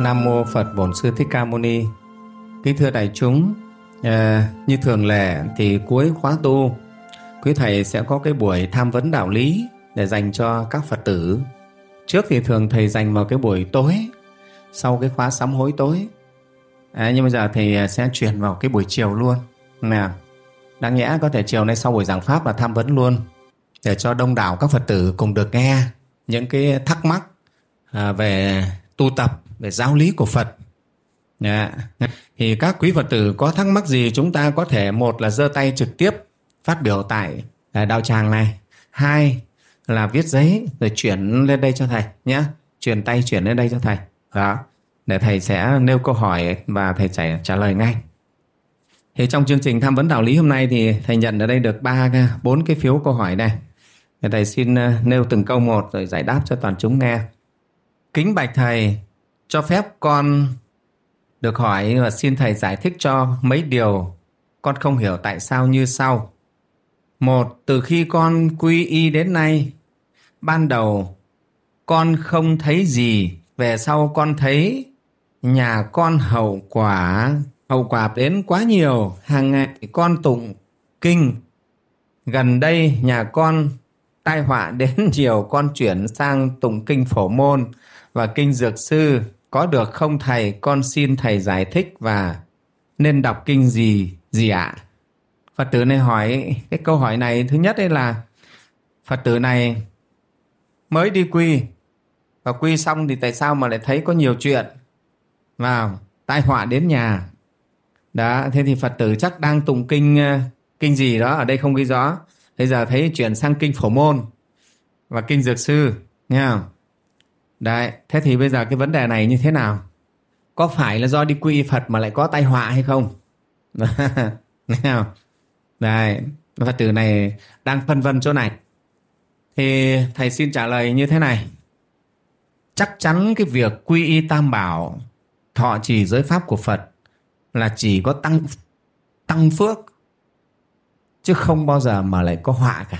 Nam mô Phật Bổn Sư Thích Ca Mâu Ni. Kính thưa đại chúng, à, như thường lệ thì cuối khóa tu, quý thầy sẽ có cái buổi tham vấn đạo lý để dành cho các Phật tử. Trước thì thường thầy dành vào cái buổi tối, sau cái khóa sám hối tối. À, nhưng bây giờ thầy sẽ chuyển vào cái buổi chiều luôn. Nè, đáng nhẽ có thể chiều nay sau buổi giảng pháp là tham vấn luôn để cho đông đảo các Phật tử cùng được nghe những cái thắc mắc à, về tu tập về giáo lý của Phật. À, Thì các quý Phật tử có thắc mắc gì chúng ta có thể một là giơ tay trực tiếp phát biểu tại à, đạo tràng này. Hai là viết giấy rồi chuyển lên đây cho thầy nhé. Chuyển tay chuyển lên đây cho thầy. Đó. Để thầy sẽ nêu câu hỏi và thầy trả, trả lời ngay. Thì trong chương trình tham vấn đạo lý hôm nay thì thầy nhận ở đây được ba bốn cái phiếu câu hỏi này. Thầy xin à, nêu từng câu một rồi giải đáp cho toàn chúng nghe. Kính bạch thầy, cho phép con được hỏi và xin thầy giải thích cho mấy điều con không hiểu tại sao như sau. Một, từ khi con quy y đến nay, ban đầu con không thấy gì, về sau con thấy nhà con hậu quả, hậu quả đến quá nhiều, hàng ngày con tụng kinh. Gần đây nhà con tai họa đến nhiều con chuyển sang tụng kinh phổ môn và kinh dược sư có được không thầy? Con xin thầy giải thích và nên đọc kinh gì gì ạ? Phật tử này hỏi, cái câu hỏi này thứ nhất đây là, phật tử này mới đi quy, và quy xong thì tại sao mà lại thấy có nhiều chuyện? Vào, tai họa đến nhà. Đó, thế thì phật tử chắc đang tụng kinh ờ, kinh gì đó ở đây không ghi rõ. Bây giờ thấy chuyển sang kinh phổ môn và kinh dược sư, nghe không? Đấy, thế thì bây giờ cái vấn đề này như thế nào? Có phải là do đi quy Phật mà lại có tai họa hay không? nào? Đấy, Phật tử này đang phân vân chỗ này. Thì thầy xin trả lời như thế này. Chắc chắn cái việc quy y tam bảo thọ trì giới pháp của Phật là chỉ có tăng tăng phước chứ không bao giờ mà lại có họa cả.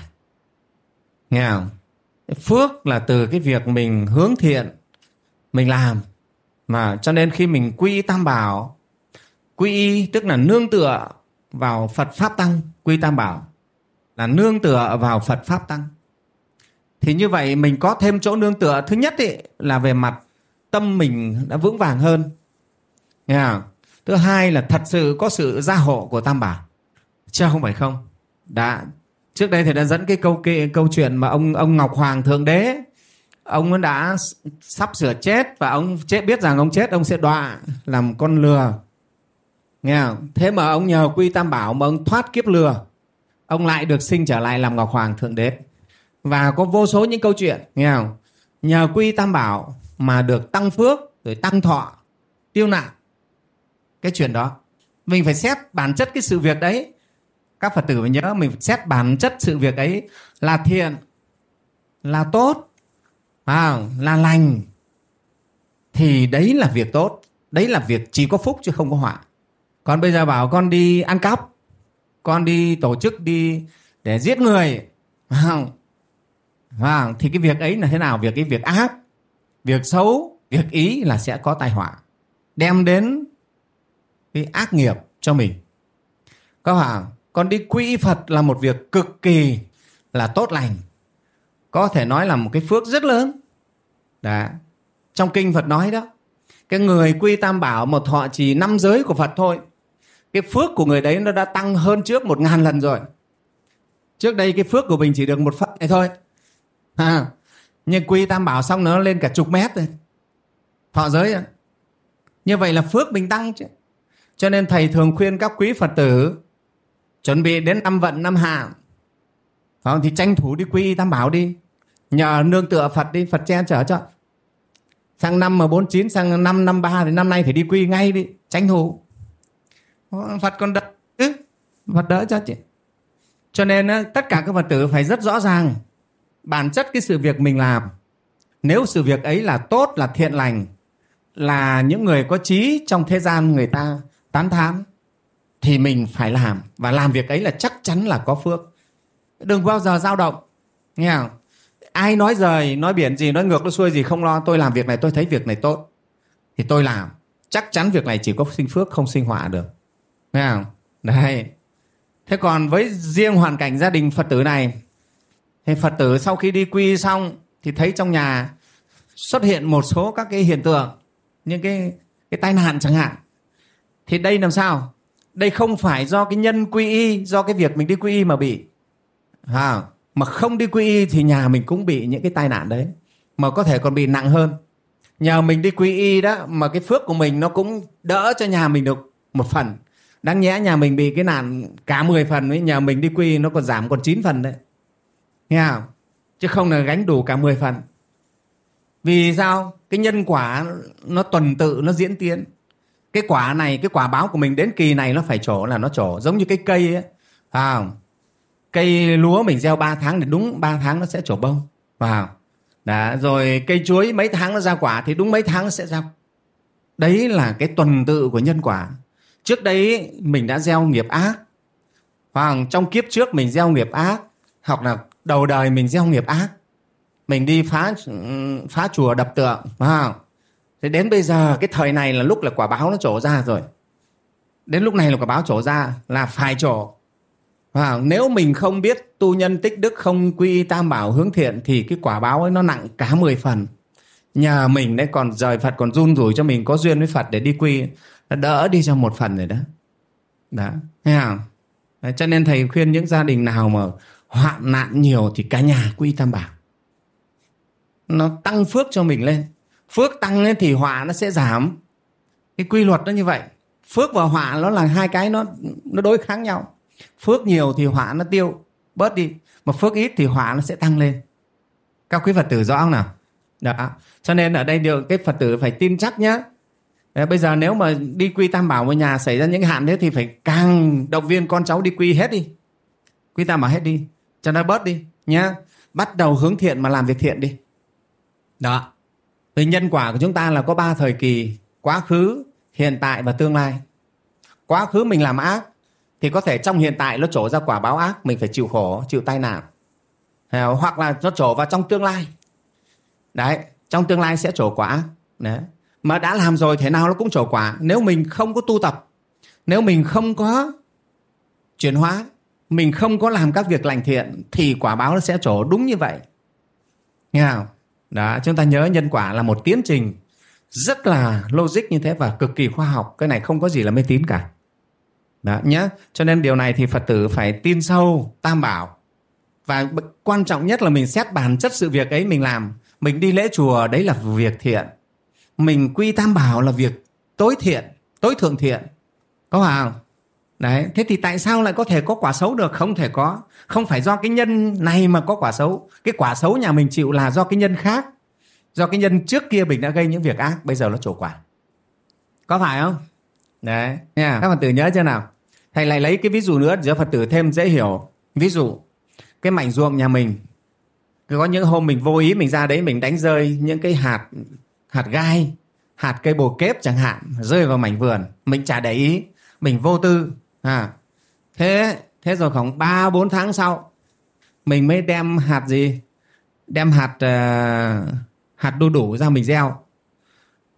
Nghe không? Phước là từ cái việc mình hướng thiện mình làm. Mà cho nên khi mình quy tam bảo quy y tức là nương tựa vào phật pháp tăng quy tam bảo là nương tựa vào phật pháp tăng. Thì như vậy mình có thêm chỗ nương tựa. Thứ nhất ý, là về mặt tâm mình đã vững vàng hơn. Nghe không? thứ hai là thật sự có sự gia hộ của tam bảo. Chứ không phải không? Đã trước đây thầy đã dẫn cái câu cái câu chuyện mà ông ông Ngọc Hoàng thượng đế, ông đã sắp sửa chết và ông chết, biết rằng ông chết, ông sẽ đọa làm con lừa. Nghe không? thế mà ông nhờ quy tam bảo mà ông thoát kiếp lừa, ông lại được sinh trở lại làm Ngọc Hoàng thượng đế. Và có vô số những câu chuyện, nghe không? Nhờ quy tam bảo mà được tăng phước, rồi tăng thọ, tiêu nạn. Cái chuyện đó. Mình phải xét bản chất cái sự việc đấy các phật tử phải nhớ mình xét bản chất sự việc ấy là thiện là tốt à, là lành. Thì đấy là việc tốt đấy là việc chỉ có phúc chứ không có họa. Còn bây giờ bảo con đi ăn cắp con đi tổ chức đi để giết người. Không à, thì cái việc ấy là thế nào? Việc cái việc ác việc xấu việc ý là sẽ có tai họa đem đến cái ác nghiệp cho mình. Các bạn còn đi quỹ Phật là một việc cực kỳ là tốt lành. Có thể nói là một cái phước rất lớn. Đó. Trong kinh Phật nói đó. Cái người quy tam bảo một thọ chỉ năm giới của Phật thôi. Cái phước của người đấy nó đã tăng hơn trước một ngàn lần rồi. Trước đây cái phước của mình chỉ được một phận này thôi. À, nhưng quy tam bảo xong nó lên cả chục mét rồi. Thọ giới rồi. Như vậy là phước mình tăng chứ. Cho nên thầy thường khuyên các quý Phật tử chuẩn bị đến năm vận năm hạ. Không? thì tranh thủ đi quy tam bảo đi. Nhờ nương tựa phật đi phật che chở cho. Sang năm mà 49 sang năm năm ba thì năm nay phải đi quy ngay đi tranh thủ. Phật còn đỡ. Chứ phật đỡ cho chị. Cho nên tất cả các phật tử phải rất rõ ràng bản chất cái sự việc mình làm. Nếu sự việc ấy là tốt là thiện lành là những người có trí trong thế gian người ta tán thán thì mình phải làm. Và làm việc ấy là chắc chắn là có phước. Đừng bao giờ dao động. Nghe không? Ai nói rời, nói biển gì, nói ngược, nói xuôi gì không lo. Tôi làm việc này, tôi thấy việc này tốt. Thì tôi làm. Chắc chắn việc này chỉ có sinh phước, không sinh họa được. Nghe không? Đây thế còn với riêng hoàn cảnh gia đình phật tử này, thì phật tử sau khi đi quy xong thì thấy trong nhà xuất hiện một số các cái hiện tượng, những cái cái tai nạn chẳng hạn. Thì đây làm sao? Đây không phải do cái nhân quy y do cái việc mình đi quy y mà bị. À, mà không đi quy y thì nhà mình cũng bị những cái tai nạn đấy mà có thể còn bị nặng hơn. Nhờ mình đi quy y đó mà cái phước của mình nó cũng đỡ cho nhà mình được một phần. Đáng nhẽ nhà mình bị cái nạn cả 10 phần ấy nhờ mình đi quy nó còn giảm còn 9 phần đấy. Nghe không? Chứ không là gánh đủ cả 10 phần. Vì sao? Cái nhân quả nó tuần tự nó diễn tiến cái quả này cái quả báo của mình đến kỳ này nó phải trổ là nó trổ. Giống như cái cây ấy à, cây lúa mình gieo 3 tháng thì đúng 3 tháng nó sẽ trổ bông vào đó, rồi cây chuối mấy tháng nó ra quả thì đúng mấy tháng nó sẽ ra. Đấy là cái tuần tự của nhân quả. Trước đấy mình đã gieo nghiệp ác hoặc trong kiếp trước mình gieo nghiệp ác hoặc là đầu đời mình gieo nghiệp ác mình đi phá ừ, phá chùa đập tượng phải không? Thế đến bây giờ cái thời này là lúc là quả báo nó trổ ra rồi. Đến lúc này là quả báo trổ ra là phải trổ. Và nếu mình không biết tu nhân tích đức không quy tam bảo hướng thiện thì cái quả báo ấy nó nặng cả 10 phần. Nhờ mình đấy còn rời Phật còn run rủi cho mình có duyên với Phật để đi quy nó đỡ đi cho một phần rồi đó. Đó nghe không? Đấy, cho nên thầy khuyên những gia đình nào mà hoạn nạn nhiều thì cả nhà quy tam bảo. Nó tăng phước cho mình lên phước tăng lên thì họa nó sẽ giảm. Cái quy luật nó như vậy. Phước và họa nó là hai cái nó nó đối kháng nhau. Phước nhiều thì họa nó tiêu bớt đi. Mà phước ít thì họa nó sẽ tăng lên. Các quý phật tử rõ không nào? Đó. Cho nên ở đây điều cái phật tử phải tin chắc nhá. Đấy, bây giờ nếu mà đi quy tam bảo một nhà xảy ra những hạn thế thì phải càng động viên con cháu đi quy hết đi. Quy tam bảo hết đi. Cho nó bớt đi nhá. Bắt đầu hướng thiện mà làm việc thiện đi. Đó. Thì nhân quả của chúng ta là có ba thời kỳ, quá khứ, hiện tại và tương lai. Quá khứ mình làm ác, thì có thể trong hiện tại nó trổ ra quả báo ác, mình phải chịu khổ, chịu tai nạn. Hoặc là nó trổ vào trong tương lai. Đấy, trong tương lai sẽ trổ quả. Đấy. Mà đã làm rồi thế nào nó cũng trổ quả. Nếu mình không có tu tập, nếu mình không có chuyển hóa, mình không có làm các việc lành thiện, thì quả báo nó sẽ trổ. Đúng như vậy. Nghe không? Đó, chúng ta nhớ nhân quả là một tiến trình rất là logic như thế và cực kỳ khoa học. Cái này không có gì là mê tín cả. Đó nhé cho nên điều này thì phật tử phải tin sâu, tam bảo. Và quan trọng nhất là mình xét bản chất sự việc ấy mình làm. Mình đi lễ chùa, đấy là việc thiện. Mình quy tam bảo là việc tối thiện, tối thượng thiện. Có phải không? Đấy thế thì tại sao lại có thể có quả xấu được? Không thể có. Không phải do cái nhân này mà có quả xấu. Cái quả xấu nhà mình chịu là do cái nhân khác. Do cái nhân trước kia mình đã gây những việc ác bây giờ nó trổ quả. Có phải không? Đấy. Nha. Các phật tử nhớ chưa nào? Thầy lại lấy cái ví dụ nữa để phật tử thêm dễ hiểu. Ví dụ cái mảnh ruộng nhà mình. Có những hôm mình vô ý mình ra đấy mình đánh rơi những cái hạt hạt gai hạt cây bồ kép chẳng hạn rơi vào mảnh vườn. Mình chả để ý. Mình vô tư à thế thế rồi khoảng ba bốn tháng sau mình mới đem hạt gì? Đem hạt uh, hạt đu đủ ra mình gieo.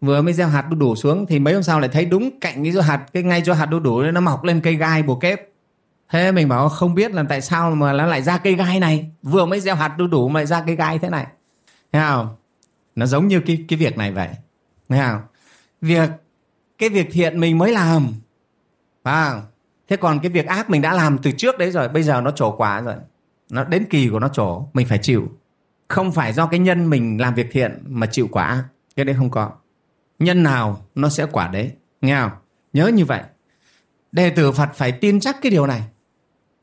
Vừa mới gieo hạt đu đủ xuống thì mấy hôm sau lại thấy đúng cạnh cái hạt cái ngay chỗ hạt đu đủ nó mọc lên cây gai bồ kép thế mình bảo không biết là tại sao mà nó lại ra cây gai này. Vừa mới gieo hạt đu đủ mà lại ra cây gai thế này. Thấy không? Nó giống như cái cái việc này vậy. Thấy không? Việc cái việc thiện mình mới làm. À, thế còn cái việc ác mình đã làm từ trước đấy rồi, bây giờ nó trổ quả rồi. Nó đến kỳ của nó trổ, mình phải chịu. Không phải do cái nhân mình làm việc thiện mà chịu quả cái đấy không có. Nhân nào nó sẽ quả đấy. Nghe không? Nhớ như vậy. Đệ tử phật phải tin chắc cái điều này.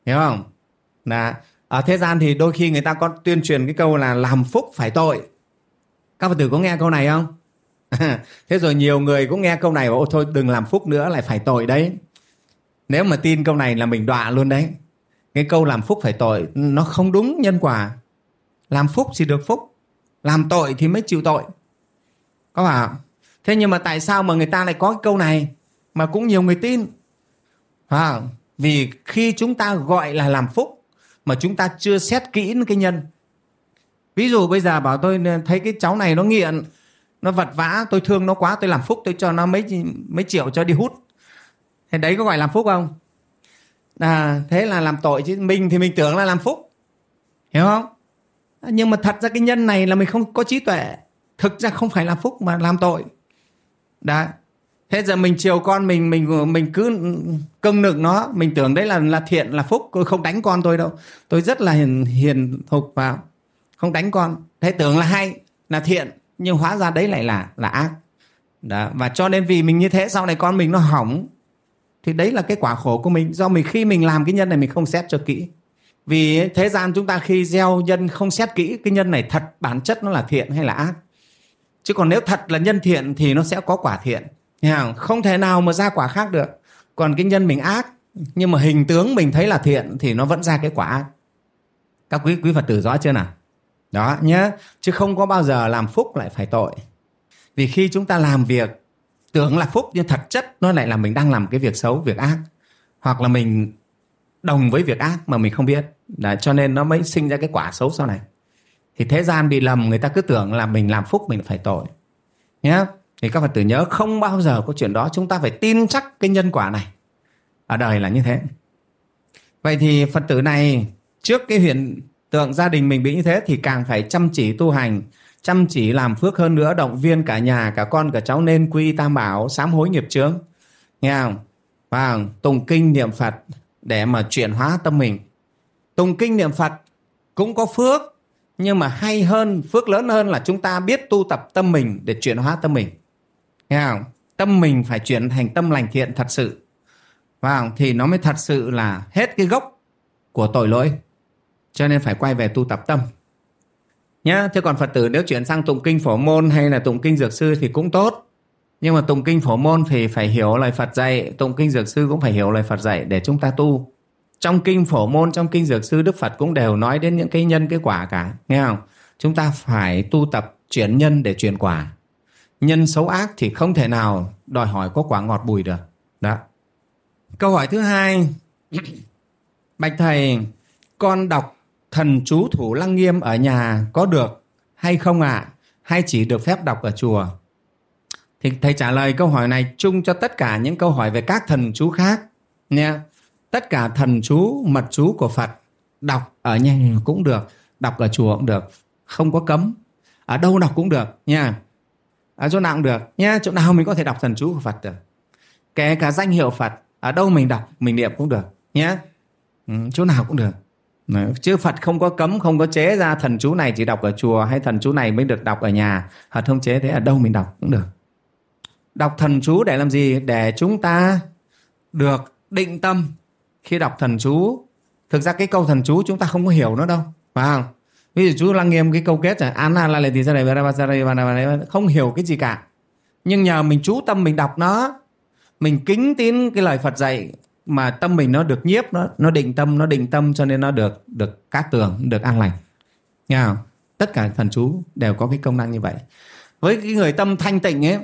Hiểu không? Là ở thế gian thì đôi khi người ta có tuyên truyền cái câu là làm phúc phải tội. Các phật tử có nghe câu này không? Thế rồi nhiều người cũng nghe câu này ô thôi đừng làm phúc nữa, lại phải tội đấy nếu mà tin câu này là mình đọa luôn đấy. Cái câu làm phúc phải tội nó không đúng nhân quả. Làm phúc thì được phúc làm tội thì mới chịu tội. Có phải không? thế nhưng mà tại sao mà người ta lại có cái câu này mà cũng nhiều người tin? À, vì khi chúng ta gọi là làm phúc mà chúng ta chưa xét kỹ cái nhân. Ví dụ bây giờ bảo tôi thấy cái cháu này nó nghiện nó vật vã tôi thương nó quá tôi làm phúc tôi cho nó mấy mấy triệu cho đi hút thế đấy có gọi làm phúc không? À, thế là làm tội chứ. Mình thì mình tưởng là làm phúc. Hiểu không? À, nhưng mà thật ra cái nhân này là mình không có trí tuệ. Thực ra không phải làm phúc mà làm tội. Đã. Thế giờ mình chiều con mình mình mình cứ cưng nựng nó. Mình tưởng đấy là là thiện là phúc. Tôi không đánh con tôi đâu. Tôi rất là hiền hiền thục vào không đánh con. Thế tưởng là hay là thiện. Nhưng hóa ra đấy lại là là ác. Đó. và cho nên vì mình như thế sau này con mình nó hỏng thì đấy là cái quả khổ của mình. Do mình, khi mình làm cái nhân này, mình không xét cho kỹ. Vì thế gian chúng ta khi gieo nhân không xét kỹ, cái nhân này thật, bản chất nó là thiện hay là ác? Chứ còn nếu thật là nhân thiện thì nó sẽ có quả thiện. Không? Thể nào mà ra quả khác được. Còn cái nhân mình ác, nhưng mà hình tướng mình thấy là thiện thì nó vẫn ra cái quả ác. Các quý quý phật tử rõ chưa nào? Đó nhé chứ không có bao giờ làm phúc lại phải tội. Vì khi chúng ta làm việc tưởng là phúc, nhưng thật chất nó lại là mình đang làm cái việc xấu, việc ác. Hoặc là mình đồng với việc ác mà mình không biết. Là cho nên nó mới sinh ra cái quả xấu sau này. Thì thế gian bị lầm, người ta cứ tưởng là mình làm phúc, mình phải tội. Nhé thì các phật tử nhớ, không bao giờ có chuyện đó. Chúng ta phải tin chắc cái nhân quả này. Ở đời là như thế. Vậy thì phật tử này, trước cái hiện tượng gia đình mình bị như thế thì càng phải chăm chỉ tu hành chăm chỉ làm phước hơn nữa, động viên cả nhà, cả con, cả cháu nên quy tam bảo, sám hối nghiệp chướng. Nghe không? Và tùng kinh niệm phật để mà chuyển hóa tâm mình. Tùng kinh niệm phật cũng có phước, nhưng mà hay hơn, phước lớn hơn là chúng ta biết tu tập tâm mình để chuyển hóa tâm mình. Nghe không? Tâm mình phải chuyển thành tâm lành thiện thật sự. Và thì nó mới thật sự là hết cái gốc của tội lỗi. Cho nên phải quay về tu tập tâm nhá, thế còn phật tử nếu chuyển sang tụng kinh phổ môn hay là tụng kinh dược sư thì cũng tốt. Nhưng mà tụng kinh phổ môn thì phải hiểu lời phật dạy, tụng kinh dược sư cũng phải hiểu lời phật dạy để chúng ta tu. Trong kinh phổ môn, trong kinh dược sư, đức phật cũng đều nói đến những cái nhân, cái quả cả, nghe không? Chúng ta phải tu tập chuyển nhân để chuyển quả. Nhân xấu ác thì không thể nào đòi hỏi có quả ngọt bùi được. Đó. Câu hỏi thứ hai. Bạch thầy, con đọc thần chú thủ lăng nghiêm ở nhà có được hay không ạ? À? Hay chỉ được phép đọc ở chùa? Thì thầy trả lời câu hỏi này chung cho tất cả những câu hỏi về các thần chú khác. Nha. Tất cả thần chú, mật chú của Phật đọc ở nhà cũng được, đọc ở chùa cũng được, không có cấm. Ở đâu đọc cũng được nha. Ở chỗ nào cũng được nha, chỗ nào mình có thể đọc thần chú của Phật được. Kể cả danh hiệu Phật, ở đâu mình đọc, mình niệm cũng được nhé. Ừ, chỗ nào cũng được. Chứ Phật không có cấm, không có chế ra thần chú này chỉ đọc ở chùa hay thần chú này mới được đọc ở nhà. Phật không chế thế ở đâu mình đọc cũng được. Đọc thần chú để làm gì? Để chúng ta được định tâm khi đọc thần chú. Thực ra cái câu thần chú chúng ta không có hiểu nó đâu. Phải không? Ví dụ chú lăng nghiêm cái câu kết là An la lệ thì ra đây không hiểu cái gì cả. Nhưng nhờ mình chú tâm mình đọc nó, mình kính tín cái lời Phật dạy mà tâm mình nó được nhiếp, nó nó định tâm, nó định tâm cho nên nó được được cát tường, được an lành. Nghe không? tất cả thần chú đều có cái công năng như vậy. Với cái người tâm thanh tịnh ấy,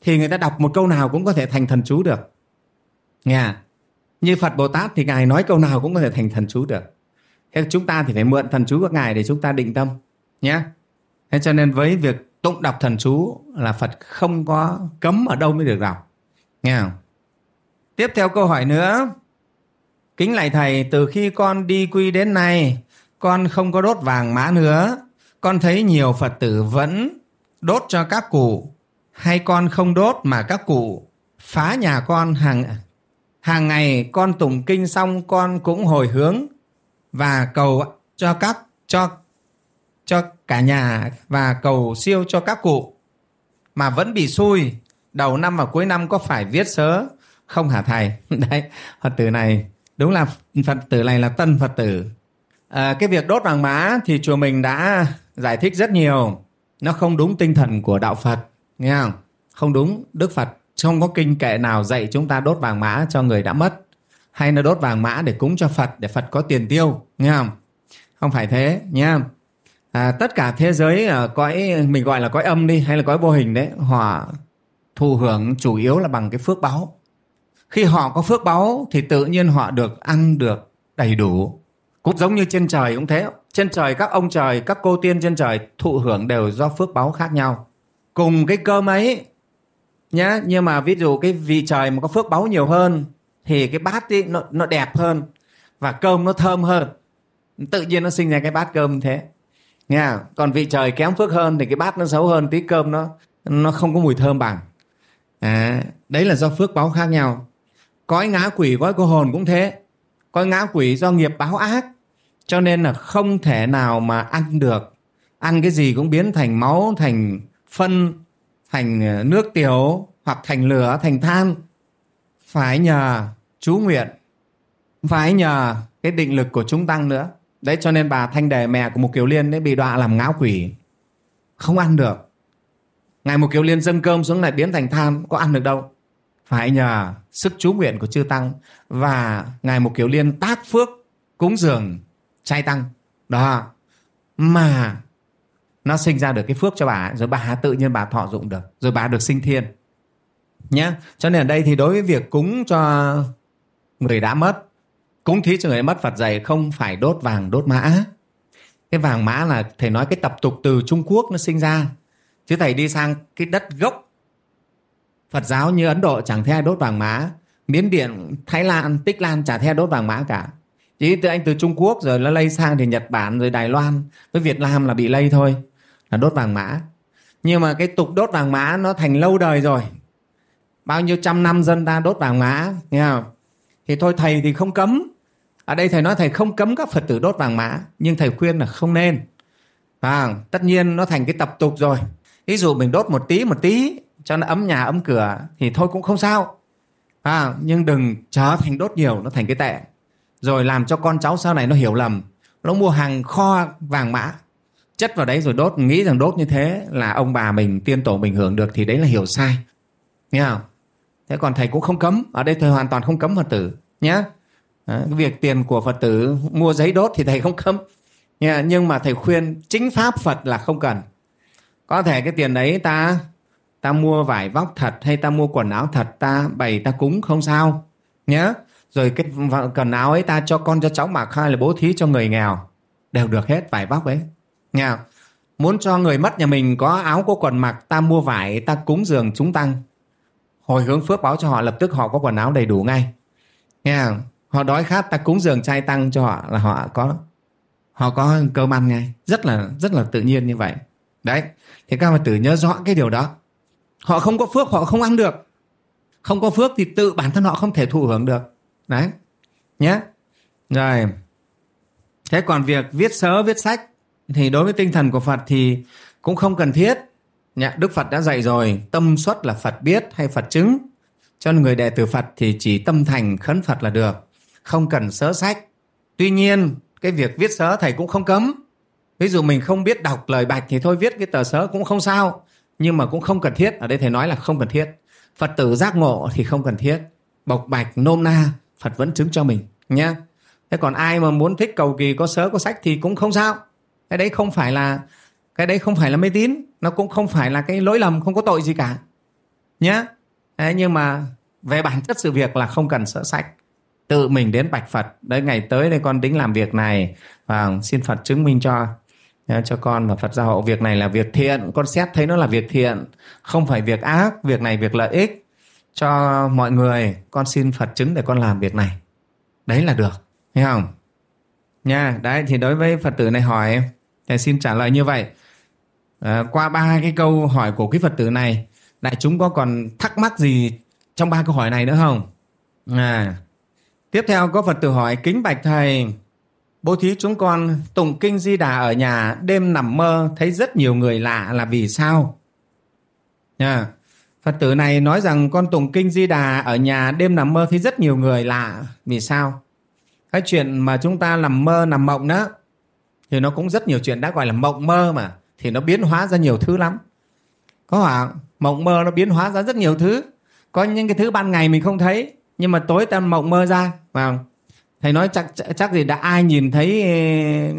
thì người ta đọc một câu nào cũng có thể thành thần chú được. Nghe như Phật Bồ Tát thì ngài nói câu nào cũng có thể thành thần chú được. Thế chúng ta thì phải mượn thần chú của ngài để chúng ta định tâm. Nhé. Thế cho nên với việc tụng đọc thần chú là Phật không có cấm ở đâu mới được đọc nghe không? Tiếp theo câu hỏi nữa. Kính lạy thầy, từ khi con đi quy đến nay, con không có đốt vàng mã nữa. Con thấy nhiều Phật tử vẫn đốt cho các cụ, hay con không đốt mà các cụ phá nhà con hàng hàng ngày con tụng kinh xong con cũng hồi hướng và cầu cho các cho cho cả nhà và cầu siêu cho các cụ mà vẫn bị xui đầu năm và cuối năm có phải viết sớ không hả thầy? Đấy phật tử này đúng là phật tử này là tân phật tử. À, cái việc đốt vàng mã thì chùa mình đã giải thích rất nhiều. Nó không đúng tinh thần của đạo phật nghe không? Không đúng đức phật không có kinh kệ nào dạy chúng ta đốt vàng mã cho người đã mất. Hay là đốt vàng mã để cúng cho phật để phật có tiền tiêu nghe không? Không phải thế nha à, tất cả thế giới ở cõi mình gọi là cõi âm đi hay là cõi vô hình đấy họ thụ hưởng chủ yếu là bằng cái phước báo khi họ có phước báu thì tự nhiên họ được ăn được đầy đủ. Cũng giống như trên trời cũng thế. Trên trời các ông trời các cô tiên trên trời thụ hưởng đều do phước báu khác nhau. Cùng cái cơm ấy nhá nhưng mà ví dụ cái vị trời mà có phước báu nhiều hơn thì cái bát ấy nó nó đẹp hơn và cơm nó thơm hơn. Tự nhiên nó sinh ra cái bát cơm thế. Nha còn vị trời kém phước hơn thì cái bát nó xấu hơn tí cơm nó nó không có mùi thơm bằng. À, đấy là do phước báo khác nhau cõi ngã quỷ cõi cô hồn cũng thế. Cõi ngã quỷ do nghiệp báo ác, cho nên là không thể nào mà ăn được. Ăn cái gì cũng biến thành máu, thành phân, thành ờ, nước tiểu, hoặc thành lửa, thành than. Phải nhờ chú nguyện phải nhờ cái định lực của chúng tăng nữa. Đấy, cho nên bà thanh đề, mẹ của một kiều liên, đấy bị đọa làm ngáo quỷ. Không ăn được. Ngày một kiều liên dâng cơm xuống lại biến thành than, có ăn được đâu phải nhờ sức chú nguyện của chư tăng và ngài một kiều liên tác phước cúng dường trai tăng. Đó, mà nó sinh ra được cái phước cho bà rồi bà tự nhiên bà thọ dụng được, rồi bà được sinh thiên. Nhé cho nên ở đây thì đối với việc cúng cho người đã mất, cúng thí cho người đã mất phật dạy không phải đốt vàng, đốt mã. Cái vàng mã là thầy nói cái tập tục từ trung quốc nó sinh ra. Chứ thầy đi sang cái đất gốc phật giáo như ấn độ chẳng thấy ai đốt vàng mã. Miến điện thái lan tích lan chả thấy ai đốt vàng mã cả. Chỉ từ anh từ trung quốc rồi nó lây sang thì nhật bản rồi đài loan với việt nam là bị lây thôi là đốt vàng mã. Nhưng mà cái tục đốt vàng mã nó thành lâu đời rồi. Bao nhiêu trăm năm dân ta đốt vàng mã nghe không? Thì thôi thầy thì không cấm. Ở đây thầy nói thầy không cấm các phật tử đốt vàng mã nhưng thầy khuyên là không nên. À, tất nhiên nó thành cái tập tục rồi. Ví dụ mình đốt một tí một tí cho nó ấm nhà ấm cửa thì thôi cũng không sao. À, nhưng đừng trở thành đốt nhiều nó thành cái tệ. Rồi làm cho con cháu sau này nó hiểu lầm. Nó mua hàng kho vàng mã. Chất vào đấy rồi đốt nghĩ rằng đốt như thế là ông bà mình tiên tổ mình hưởng được thì đấy là hiểu sai. Nghe không? Thế còn thầy cũng không cấm. Ở đây thầy hoàn toàn không cấm phật tử nhé cái việc tiền của phật tử mua giấy đốt thì thầy không cấm. Nhưng mà thầy khuyên chính pháp phật là không cần. Có thể cái tiền đấy ta ta mua vải vóc thật hay ta mua quần áo thật ta bày ta cúng không sao nhé rồi cái quần áo ấy ta cho con cho cháu mặc hay là bố thí cho người nghèo đều được hết vải vóc ấy nha. Muốn cho người mất nhà mình có áo có quần mặc, ta mua vải, ta cúng dường chúng tăng. Hồi hướng phước báo cho họ lập tức họ có quần áo đầy đủ ngay. nha. Họ đói khát ta cúng dường trai tăng cho họ là họ có họ có cơm ăn ngay. Rất là rất là tự nhiên như vậy. Đấy. Thì các bạn tử nhớ rõ cái điều đó. Họ không có phước họ không ăn được. Không có phước thì tự bản thân họ không thể thụ hưởng được. Đấy. Nhé. Rồi. Thế còn việc viết sớ, viết sách thì đối với tinh thần của Phật thì cũng không cần thiết. Nhạ, Đức Phật đã dạy rồi, tâm xuất là Phật biết hay Phật chứng. Cho nên người đệ tử Phật thì chỉ tâm thành khấn Phật là được, không cần sớ sách. Tuy nhiên, cái việc viết sớ thầy cũng không cấm. Ví dụ mình không biết đọc lời bạch thì thôi viết cái tờ sớ cũng không sao. Nhưng mà cũng không cần thiết, ở đây thầy nói là không cần thiết. Phật tử giác ngộ thì không cần thiết. Bộc bạch, nôm na, Phật vẫn chứng cho mình nhé. Thế còn ai mà muốn thích cầu kỳ có sớ có sách thì cũng không sao cái đấy không phải là cái đấy không phải là mê tín nó cũng không phải là cái lỗi lầm không có tội gì cả nhé đấy, nhưng mà về bản chất sự việc là không cần sợ sách tự mình đến bạch phật đấy ngày tới đây con tính làm việc này và xin phật chứng minh cho cho con và phật gia hộ việc này là việc thiện. Con xét thấy nó là việc thiện không phải việc ác. Việc này việc lợi ích cho mọi người. Con xin phật chứng để con làm việc này. Đấy là được. Thấy không? Nha đấy thì đối với phật tử này hỏi Thầy xin trả lời như vậy. À, qua ba cái câu hỏi của quý Phật tử này, đại chúng có còn thắc mắc gì trong ba câu hỏi này nữa không? À, tiếp theo có Phật tử hỏi kính bạch thầy, bố thí chúng con tụng kinh di đà ở nhà, đêm nằm mơ, thấy rất nhiều người lạ là vì sao? Nha. Phật tử này nói rằng con tụng kinh di đà ở nhà, đêm nằm mơ, thấy rất nhiều người lạ vì sao? Cái chuyện mà chúng ta nằm mơ, nằm mộng đó, thì nó cũng rất nhiều chuyện đã gọi là mộng mơ mà, thì nó biến hóa ra nhiều thứ lắm có hả mộng mơ nó biến hóa ra rất nhiều thứ có những cái thứ ban ngày mình không thấy, nhưng mà tối ta mộng mơ ra, phải không? Thầy nói chắc chắc gì đã ai nhìn thấy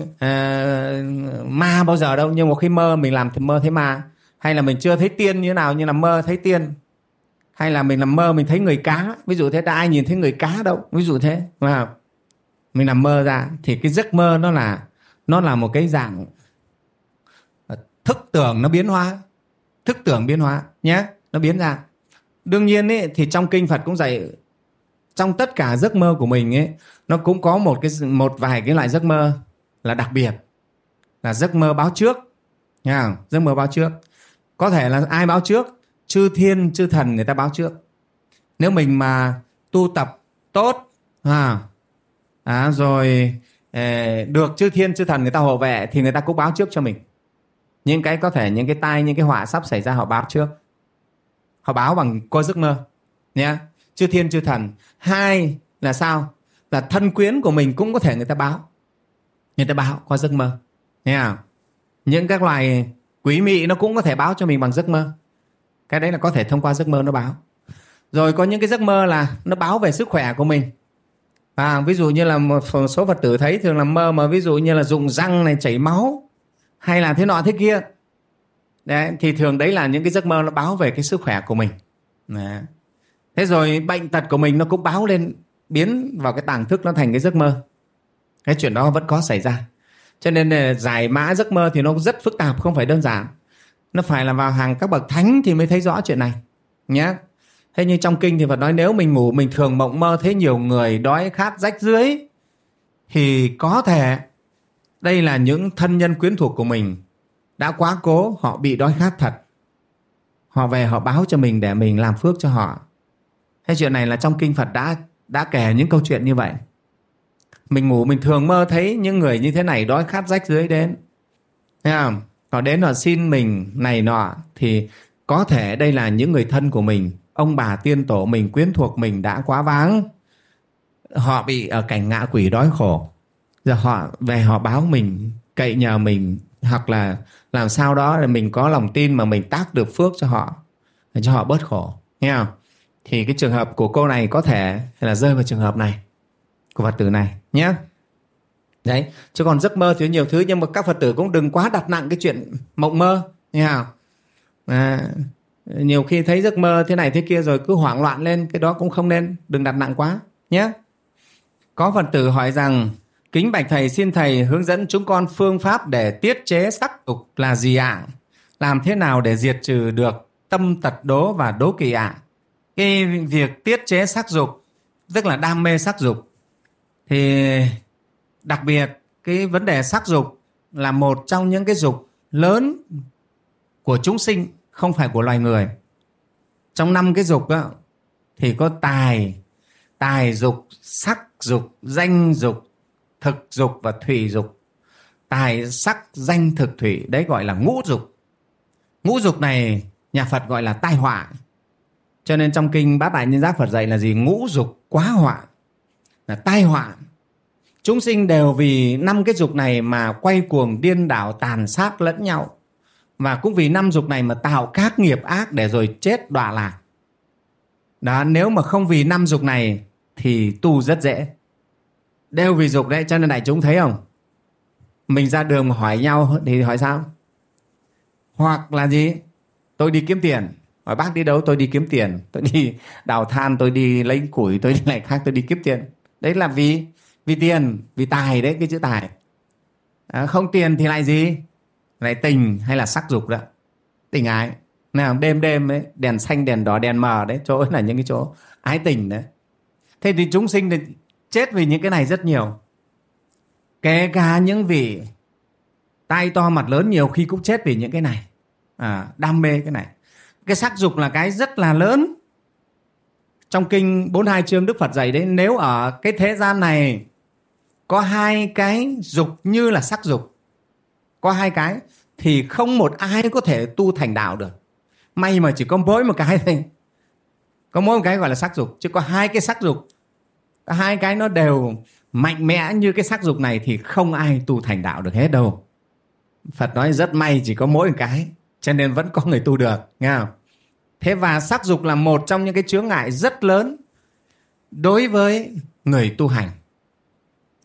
uh, ma bao giờ đâu nhưng mà khi mơ mình làm thì mơ thấy ma. Hay là mình chưa thấy tiên như thế nào nhưng là mơ thấy tiên. Hay là mình làm mơ mình thấy người cá ví dụ thế đã ai nhìn thấy người cá đâu ví dụ thế mà mình nằm mơ ra thì cái giấc mơ nó là nó là một cái dạng ờ, thức tưởng nó biến hóa thức tưởng biến hóa nhé nó biến ra. Đương nhiên ấy, thì trong kinh phật cũng dạy trong tất cả giấc mơ của mình ấy nó cũng có một cái một vài cái loại giấc mơ là đặc biệt là giấc mơ báo trước. Nha giấc mơ báo trước. Có thể là ai báo trước? Chư thiên chư thần người ta báo trước. Nếu mình mà tu tập tốt à, à rồi eh, được chư thiên chư thần người ta hộ vệ thì người ta cũng báo trước cho mình. Những cái có thể những cái tai những cái họa sắp xảy ra họ báo trước. Họ báo bằng coi giấc mơ nhé. Chư thiên chư thần. Hai là sao? Là thân quyến của mình cũng có thể người ta báo. Người ta báo qua giấc mơ. Nghe không? Những các loài quý mị nó cũng có thể báo cho mình bằng giấc mơ. Cái đấy là có thể thông qua giấc mơ nó báo. Rồi có những cái giấc mơ là nó báo về sức khỏe của mình. À, ví dụ như là một số phật tử thấy thường là mơ mà ví dụ như là dụng răng này chảy máu hay là thế nọ thế kia. Đấy, thì thường đấy là những cái giấc mơ nó báo về cái sức khỏe của mình. Đấy. thế rồi bệnh tật của mình nó cũng báo lên biến vào cái tàng thức nó thành cái giấc mơ. Cái chuyện đó vẫn có xảy ra. Cho nên là giải mã giấc mơ thì nó rất phức tạp, không phải đơn giản. Nó phải là vào hàng các bậc thánh thì mới thấy rõ chuyện này nhé thế như trong kinh thì Phật nói nếu mình ngủ, mình thường mộng mơ thấy nhiều người đói khát rách dưới, thì có thể đây là những thân nhân quyến thuộc của mình đã quá cố, họ bị đói khát thật. Họ về họ báo cho mình để mình làm phước cho họ. Thế chuyện này là trong kinh Phật đã đã kể những câu chuyện như vậy. Mình ngủ, mình thường mơ thấy những người như thế này đói khát rách dưới đến. Thấy không? họ đến họ xin mình này nọ thì có thể đây là những người thân của mình. Ông bà tiên tổ mình, quyến thuộc mình đã quá vắng họ bị ở cảnh ngạ quỷ đói khổ. Giờ họ về họ báo mình, cậy nhờ mình, hoặc là làm sao đó để mình có lòng tin mà mình tác được phước cho họ để cho họ bớt khổ. Nghe không? Thì cái trường hợp của cô này có thể là rơi vào trường hợp này của phật tử này nhé. Đấy chứ còn giấc mơ thì nhiều thứ nhưng mà các phật tử cũng đừng quá đặt nặng cái chuyện mộng mơ như nào à, nhiều khi thấy giấc mơ thế này thế kia rồi cứ hoảng loạn lên cái đó cũng không nên đừng đặt nặng quá nhé. Có phật tử hỏi rằng kính bạch thầy xin thầy hướng dẫn chúng con phương pháp để tiết chế sắc dục là gì ạ? Làm thế nào để diệt trừ được tâm tật đố và đố kỳ ạ? Cái việc tiết chế sắc dục tức là đam mê sắc dục thì đặc biệt cái vấn đề sắc dục là một trong những cái dục lớn của chúng sinh không phải của loài người. Trong năm cái dục đó, thì có tài tài dục sắc dục danh dục thực dục và thủy dục. Tài sắc danh thực thủy đấy gọi là ngũ dục. Ngũ dục này nhà phật gọi là tai họa cho nên trong kinh bát đại nhân giác phật dạy là gì? Ngũ dục quá họa, là tai họa. Chúng sinh đều vì năm cái dục này mà quay cuồng, điên đảo, tàn sát lẫn nhau. Và cũng vì năm dục này mà tạo các nghiệp ác để rồi chết đọa lạc. Đó, nếu mà không vì năm dục này thì tu rất dễ. Đều vì dục đấy, cho nên đại chúng thấy không? Mình ra đường hỏi nhau thì hỏi sao? Hoặc là gì? Tôi đi kiếm tiền hỏi bác đi đâu? Tôi đi kiếm tiền. Tôi đi đào than tôi đi lấy củi tôi đi này khác tôi đi kiếm tiền. Đấy là vì vì tiền vì tài đấy cái chữ tài. À, không tiền thì lại gì? Lại tình hay là sắc dục đó. Tình ái. Nào đêm đêm ấy đèn xanh đèn đỏ đèn mờ đấy chỗ ấy là những cái chỗ ái tình đấy. Thế thì chúng sinh thì chết vì những cái này rất nhiều. Kể cả những vị tay to mặt lớn nhiều khi cũng chết vì những cái này. À, đam mê cái này cái sắc dục là cái rất là lớn. Trong kinh 42 chương Đức Phật dạy đấy, nếu ở cái thế gian này có hai cái dục như là sắc dục, có hai cái, thì không một ai có thể tu thành đạo được. May mà chỉ có mỗi một cái thôi. Có mỗi một cái gọi là sắc dục, chứ có hai cái sắc dục, hai cái nó đều mạnh mẽ như cái sắc dục này thì không ai tu thành đạo được hết đâu. Phật nói rất may chỉ có mỗi một cái cho nên vẫn có người tu được nghe không? Thế và sắc dục là một trong những cái chướng ngại rất lớn đối với người tu hành.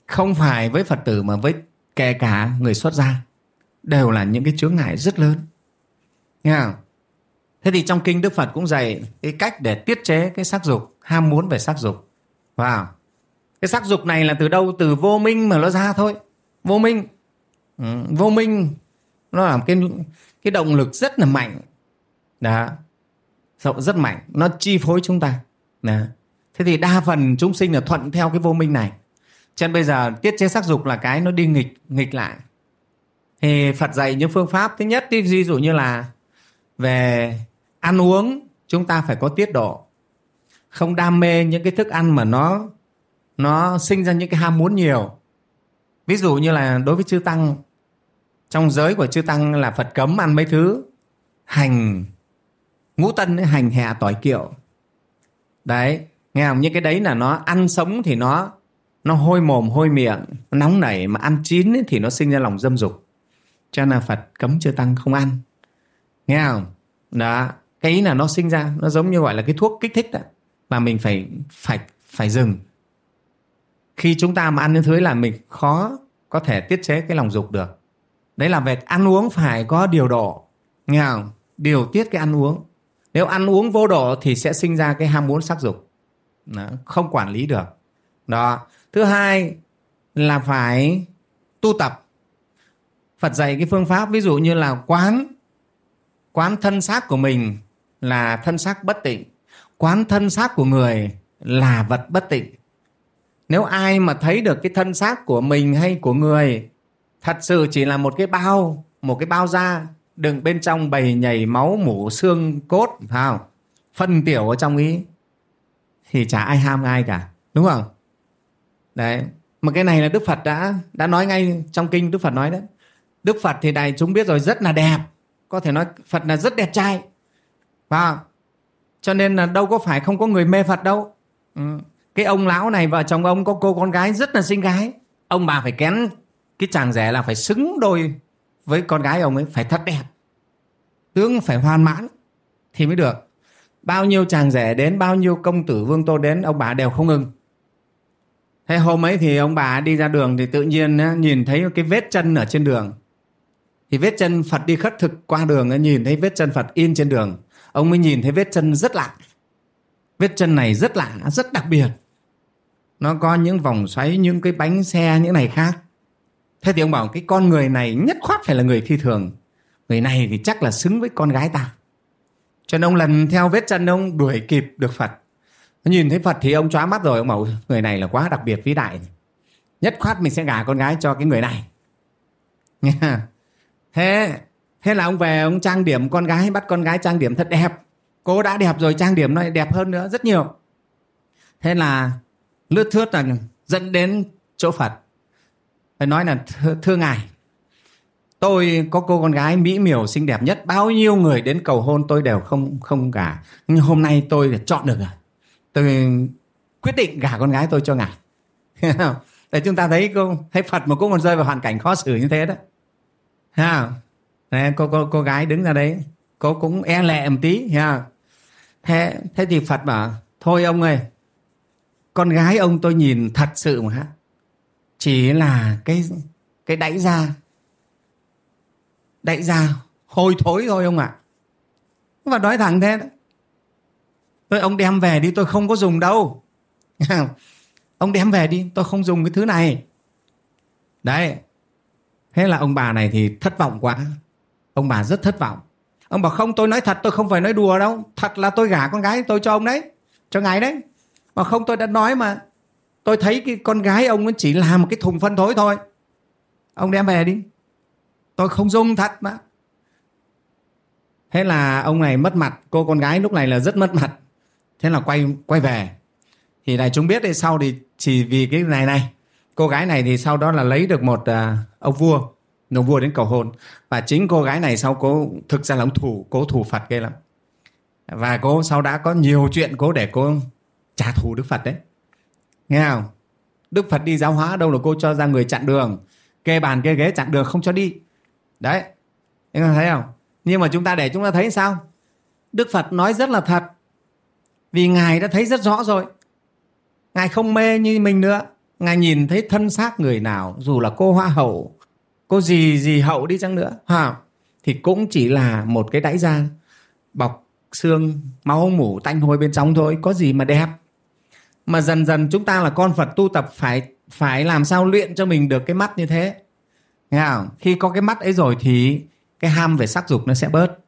Không phải với phật tử mà với kể cả người xuất gia đều là những cái chướng ngại rất lớn. Nghe không? Thế thì trong kinh đức phật cũng dạy cái cách để tiết chế cái sắc dục ham muốn về sắc dục. Vào. Cái sắc dục này là từ đâu? Từ vô minh mà nó ra thôi. Vô minh. Ừ, vô minh. Nó làm cái cái động lực rất là mạnh. Đó. Rộng rất mạnh. Nó chi phối chúng ta. Đó. thế thì đa phần chúng sinh là thuận theo cái vô minh này. Cho nên bây giờ tiết chế sắc dục là cái nó đi nghịch nghịch lại. Thì Phật dạy những phương pháp. Thứ nhất, ví dụ như là về ăn uống, chúng ta phải có tiết độ. Không đam mê những cái thức ăn mà nó nó sinh ra những cái ham muốn nhiều. Ví dụ như là đối với chư tăng trong giới của chư tăng là Phật cấm ăn mấy thứ? Hành. Ngũ tân ấy, hành hạ tỏi kiệu. Đấy nghe không? Những cái đấy là nó ăn sống thì nó nó hôi mồm hôi miệng nó nóng nảy mà ăn chín ấy, thì nó sinh ra lòng dâm dục. Cho nên là Phật cấm chư tăng không ăn. Nghe không? Đó cái ý là nó sinh ra nó giống như gọi là cái thuốc kích thích đó mà mình phải phải phải dừng. Khi chúng ta mà ăn những thứ ấy là mình khó có thể tiết chế cái lòng dục được đấy là về ăn uống phải có điều độ nghe không? Điều tiết cái ăn uống. Nếu ăn uống vô độ thì sẽ sinh ra cái ham muốn sắc dục. Đó, không quản lý được. Đó. Thứ hai là phải tu tập. Phật dạy cái phương pháp ví dụ như là quán quán thân xác của mình là thân xác bất tịnh. Quán thân xác của người là vật bất tịnh. Nếu ai mà thấy được cái thân xác của mình hay của người thật sự chỉ là một cái bao, một cái bao da đựng bên trong bầy nhảy máu mủ xương cốt, phải không? Phân tiểu ở trong ý. Thì chả ai ham ai cả, đúng không? Đấy, mà cái này là đức phật đã đã nói ngay trong kinh đức phật nói đấy. Đức phật thì đại chúng biết rồi, rất là đẹp. Có thể nói phật là rất đẹp trai. Và cho nên là đâu có phải không có người mê phật đâu. Ừ. cái ông lão này, vợ chồng ông có cô con gái rất là xinh gái. Ông bà phải kén cái chàng rể là phải xứng đôi với con gái ông ấy, phải thật đẹp, tướng phải hoàn mãn thì mới được. Bao nhiêu chàng rể đến, bao nhiêu công tử vương tô đến, ông bà đều không ngừng. Thế hôm ấy thì ông bà đi ra đường thì tự nhiên nhìn thấy cái vết chân ở trên đường. Thì vết chân phật đi khất thực qua đường nhìn thấy vết chân phật in trên đường. Ông mới nhìn thấy vết chân rất lạ. Vết chân này rất lạ rất đặc biệt. Nó có những vòng xoáy, những cái bánh xe, những này khác thế thì ông bảo, cái con người này nhất khoát phải là người phi thường. Người này thì chắc là xứng với con gái ta. Cho nên ông lần theo vết chân ông, đuổi kịp được phật. Nhìn thấy phật thì ông chóa mắt rồi, ông bảo, người này là quá đặc biệt vĩ đại nhất khoát mình sẽ gả con gái cho cái người này. Thế thế là ông về, ông trang điểm con gái, bắt con gái trang điểm thật đẹp. Cô đã đẹp rồi, trang điểm nó đẹp hơn nữa rất nhiều. Thế là lướt thướt là dẫn đến chỗ phật phải nói là thưa, thưa ngài tôi có cô con gái mỹ miều xinh đẹp nhất bao nhiêu người đến cầu hôn tôi đều không không gả, nhưng hôm nay tôi chọn được rồi. Tôi quyết định gả con gái tôi cho ngài. Để chúng ta thấy cô thấy phật mà cũng còn rơi vào hoàn cảnh khó xử như thế đó. Ha. Đấy, cô cô cô gái đứng ra đấy cô cũng e lệ một tí ha. Thế thế thì phật bảo thôi ông ơi con gái ông tôi nhìn thật sự mà chỉ là cái cái đẩy ra đẩy ra hôi thối thôi ông ạ. À. và nói thẳng thế đó. Tôi ông đem về đi, tôi không có dùng đâu. Ông đem về đi, tôi không dùng cái thứ này. Đấy. Thế là ông bà này thì thất vọng quá. Ông bà rất thất vọng. Ông bảo, không, tôi nói thật, tôi không phải nói đùa đâu. Thật là tôi gả con gái tôi cho ông đấy, cho ngài đấy. Mà không, tôi đã nói mà tôi thấy cái con gái ông nó chỉ là một cái thùng phân thối thôi. Ông đem về đi. Tôi không dung thật mà. Thế là ông này mất mặt. Cô con gái lúc này là rất mất mặt. Thế là quay quay về. Thì đại chúng biết thì sau thì chỉ vì cái này này. Cô gái này thì sau đó là lấy được một uh, ông vua. Ông vua đến cầu hôn. Và chính cô gái này sau cố thực ra là ông thủ cố thủ phật ghê lắm. Và cô sau đã có nhiều chuyện cố để cô trả thù đức phật đấy nghe không đức phật đi giáo hóa đâu là cô cho ra người chặn đường? Kê bàn, kê ghế, chặn đường, không cho đi. Đấy. Anh thấy không? Nhưng mà chúng ta để chúng ta thấy sao? Đức phật nói rất là thật. Vì ngài đã thấy rất rõ rồi. Ngài không mê như mình nữa. Ngài nhìn thấy thân xác người nào, dù là cô hoa hậu, cô gì gì hậu đi chăng nữa, ha, thì cũng chỉ là một cái đáy da bọc xương, máu mủ tanh hôi bên trong thôi, có gì mà đẹp mà dần dần chúng ta là con Phật tu tập phải phải làm sao luyện cho mình được cái mắt như thế? Nghe không? khi có cái mắt ấy rồi thì cái ham về sắc dục nó sẽ bớt.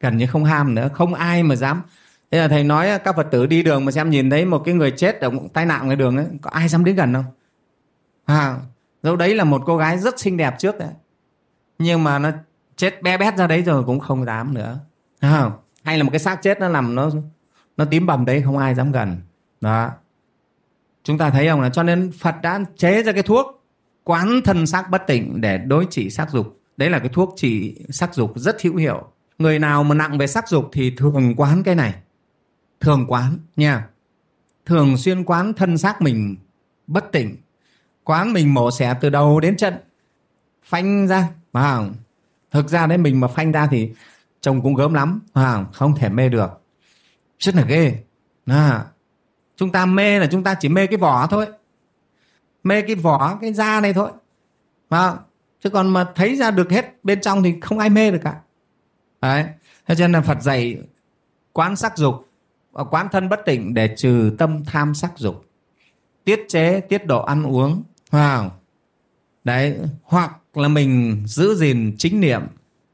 Gần như không ham nữa không ai mà dám. Thế là thầy nói các phật tử đi đường mà xem nhìn thấy một cái người chết ở tai nạn ngoài đường ấy có ai dám đến gần không? À, dẫu đấy là một cô gái rất xinh đẹp trước đấy. Nhưng mà nó chết bé bét ra đấy rồi cũng không dám nữa. À, hay là một cái xác chết nó nằm nó nó tím bầm đấy không ai dám gần đó. Chúng ta thấy không là cho nên phật đã chế ra cái thuốc quán thân xác bất tỉnh để đối trị sắc dục. Đấy là cái thuốc trị sắc dục rất hữu hiệu. Người nào mà nặng về sắc dục thì thường quán cái này. Thường quán nha. Thường xuyên quán thân xác mình bất tỉnh quán mình mổ xẻ từ đầu đến chân. Phanh ra phải không? Thực ra đấy mình mà phanh ra thì trông cũng gớm lắm phải không? Không thể mê được. Rất là ghê. À, chúng ta mê là chúng ta chỉ mê cái vỏ thôi. Mê cái vỏ, cái da này thôi. Mà chứ còn mà thấy ra được hết bên trong thì không ai mê được cả. Đấy. Thế cho nên là phật dạy quán sắc dục à, quán thân bất tỉnh để trừ tâm tham sắc dục. Tiết chế, tiết độ ăn uống. Wow. đấy. Hoặc là mình giữ gìn chính niệm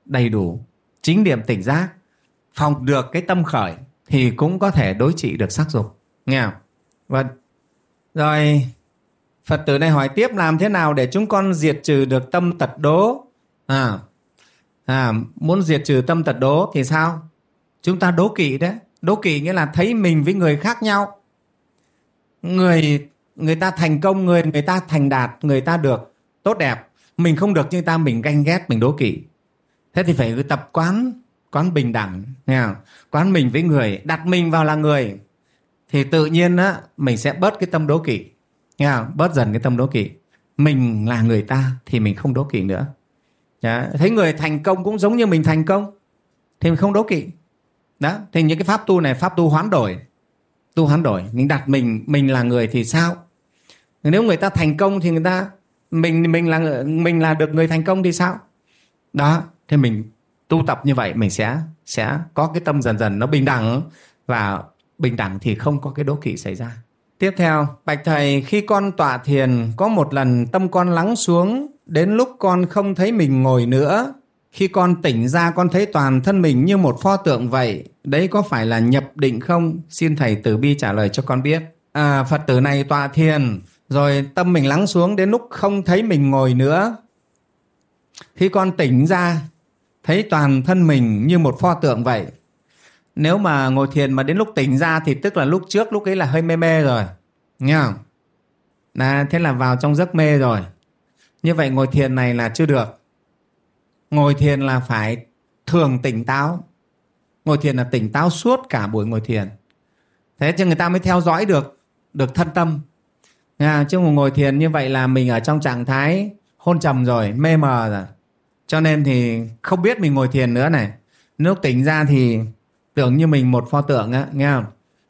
đầy đủ, chính niệm tỉnh giác, phòng được cái tâm khởi thì cũng có thể đối trị được sắc dục nghe không vâng. Rồi phật tử này hỏi tiếp làm thế nào để chúng con diệt trừ được tâm tật đố? À, à muốn diệt trừ tâm tật đố thì sao? Chúng ta đố kỵ đấy. Đố kỵ nghĩa là thấy mình với người khác nhau. Người người ta thành công người người ta thành đạt người ta được tốt đẹp. Mình không được như ta mình ganh ghét mình đố kỵ. Thế thì phải tập quán quán bình đẳng nghe không? quán mình với người đặt mình vào là người thì tự nhiên á, mình sẽ bớt cái tâm đố kỵ. Nghe không? bớt dần cái tâm đố kỵ. Mình là người ta thì mình không đố kỵ nữa. Đó. thấy người thành công cũng giống như mình thành công, thì mình không đố kỵ. Đó. Thì những cái pháp tu này, pháp tu hoán đổi. Tu hoán đổi. Mình đặt mình mình là người thì sao? Nếu người ta thành công thì người ta, mình mình là mình là được người thành công thì sao? Đó. Thì mình tu tập như vậy, mình sẽ sẽ có cái tâm dần dần nó bình đẳng và bình đẳng thì không có cái đố kỵ xảy ra. Tiếp theo, bạch thầy, khi con tọa thiền, có một lần tâm con lắng xuống, đến lúc con không thấy mình ngồi nữa. Khi con tỉnh ra, con thấy toàn thân mình như một pho tượng vậy. Đấy có phải là nhập định không? Xin thầy từ bi trả lời cho con biết. À phật tử này tọa thiền, rồi tâm mình lắng xuống đến lúc không thấy mình ngồi nữa. Khi con tỉnh ra, thấy toàn thân mình như một pho tượng vậy nếu mà ngồi thiền mà đến lúc tỉnh ra thì tức là lúc trước lúc ấy là hơi mê mê rồi. Nghe không? Là thế là vào trong giấc mê rồi. Như vậy ngồi thiền này là chưa được. Ngồi thiền là phải thường tỉnh táo. Ngồi thiền là tỉnh táo suốt cả buổi ngồi thiền. Thế cho người ta mới theo dõi được được thân tâm. Nha, chứ ngồi thiền như vậy là mình ở trong trạng thái hôn trầm rồi mê mờ rồi. Cho nên thì không biết mình ngồi thiền nữa này. Lúc tỉnh ra thì tưởng như mình một pho tượng á, nghe không?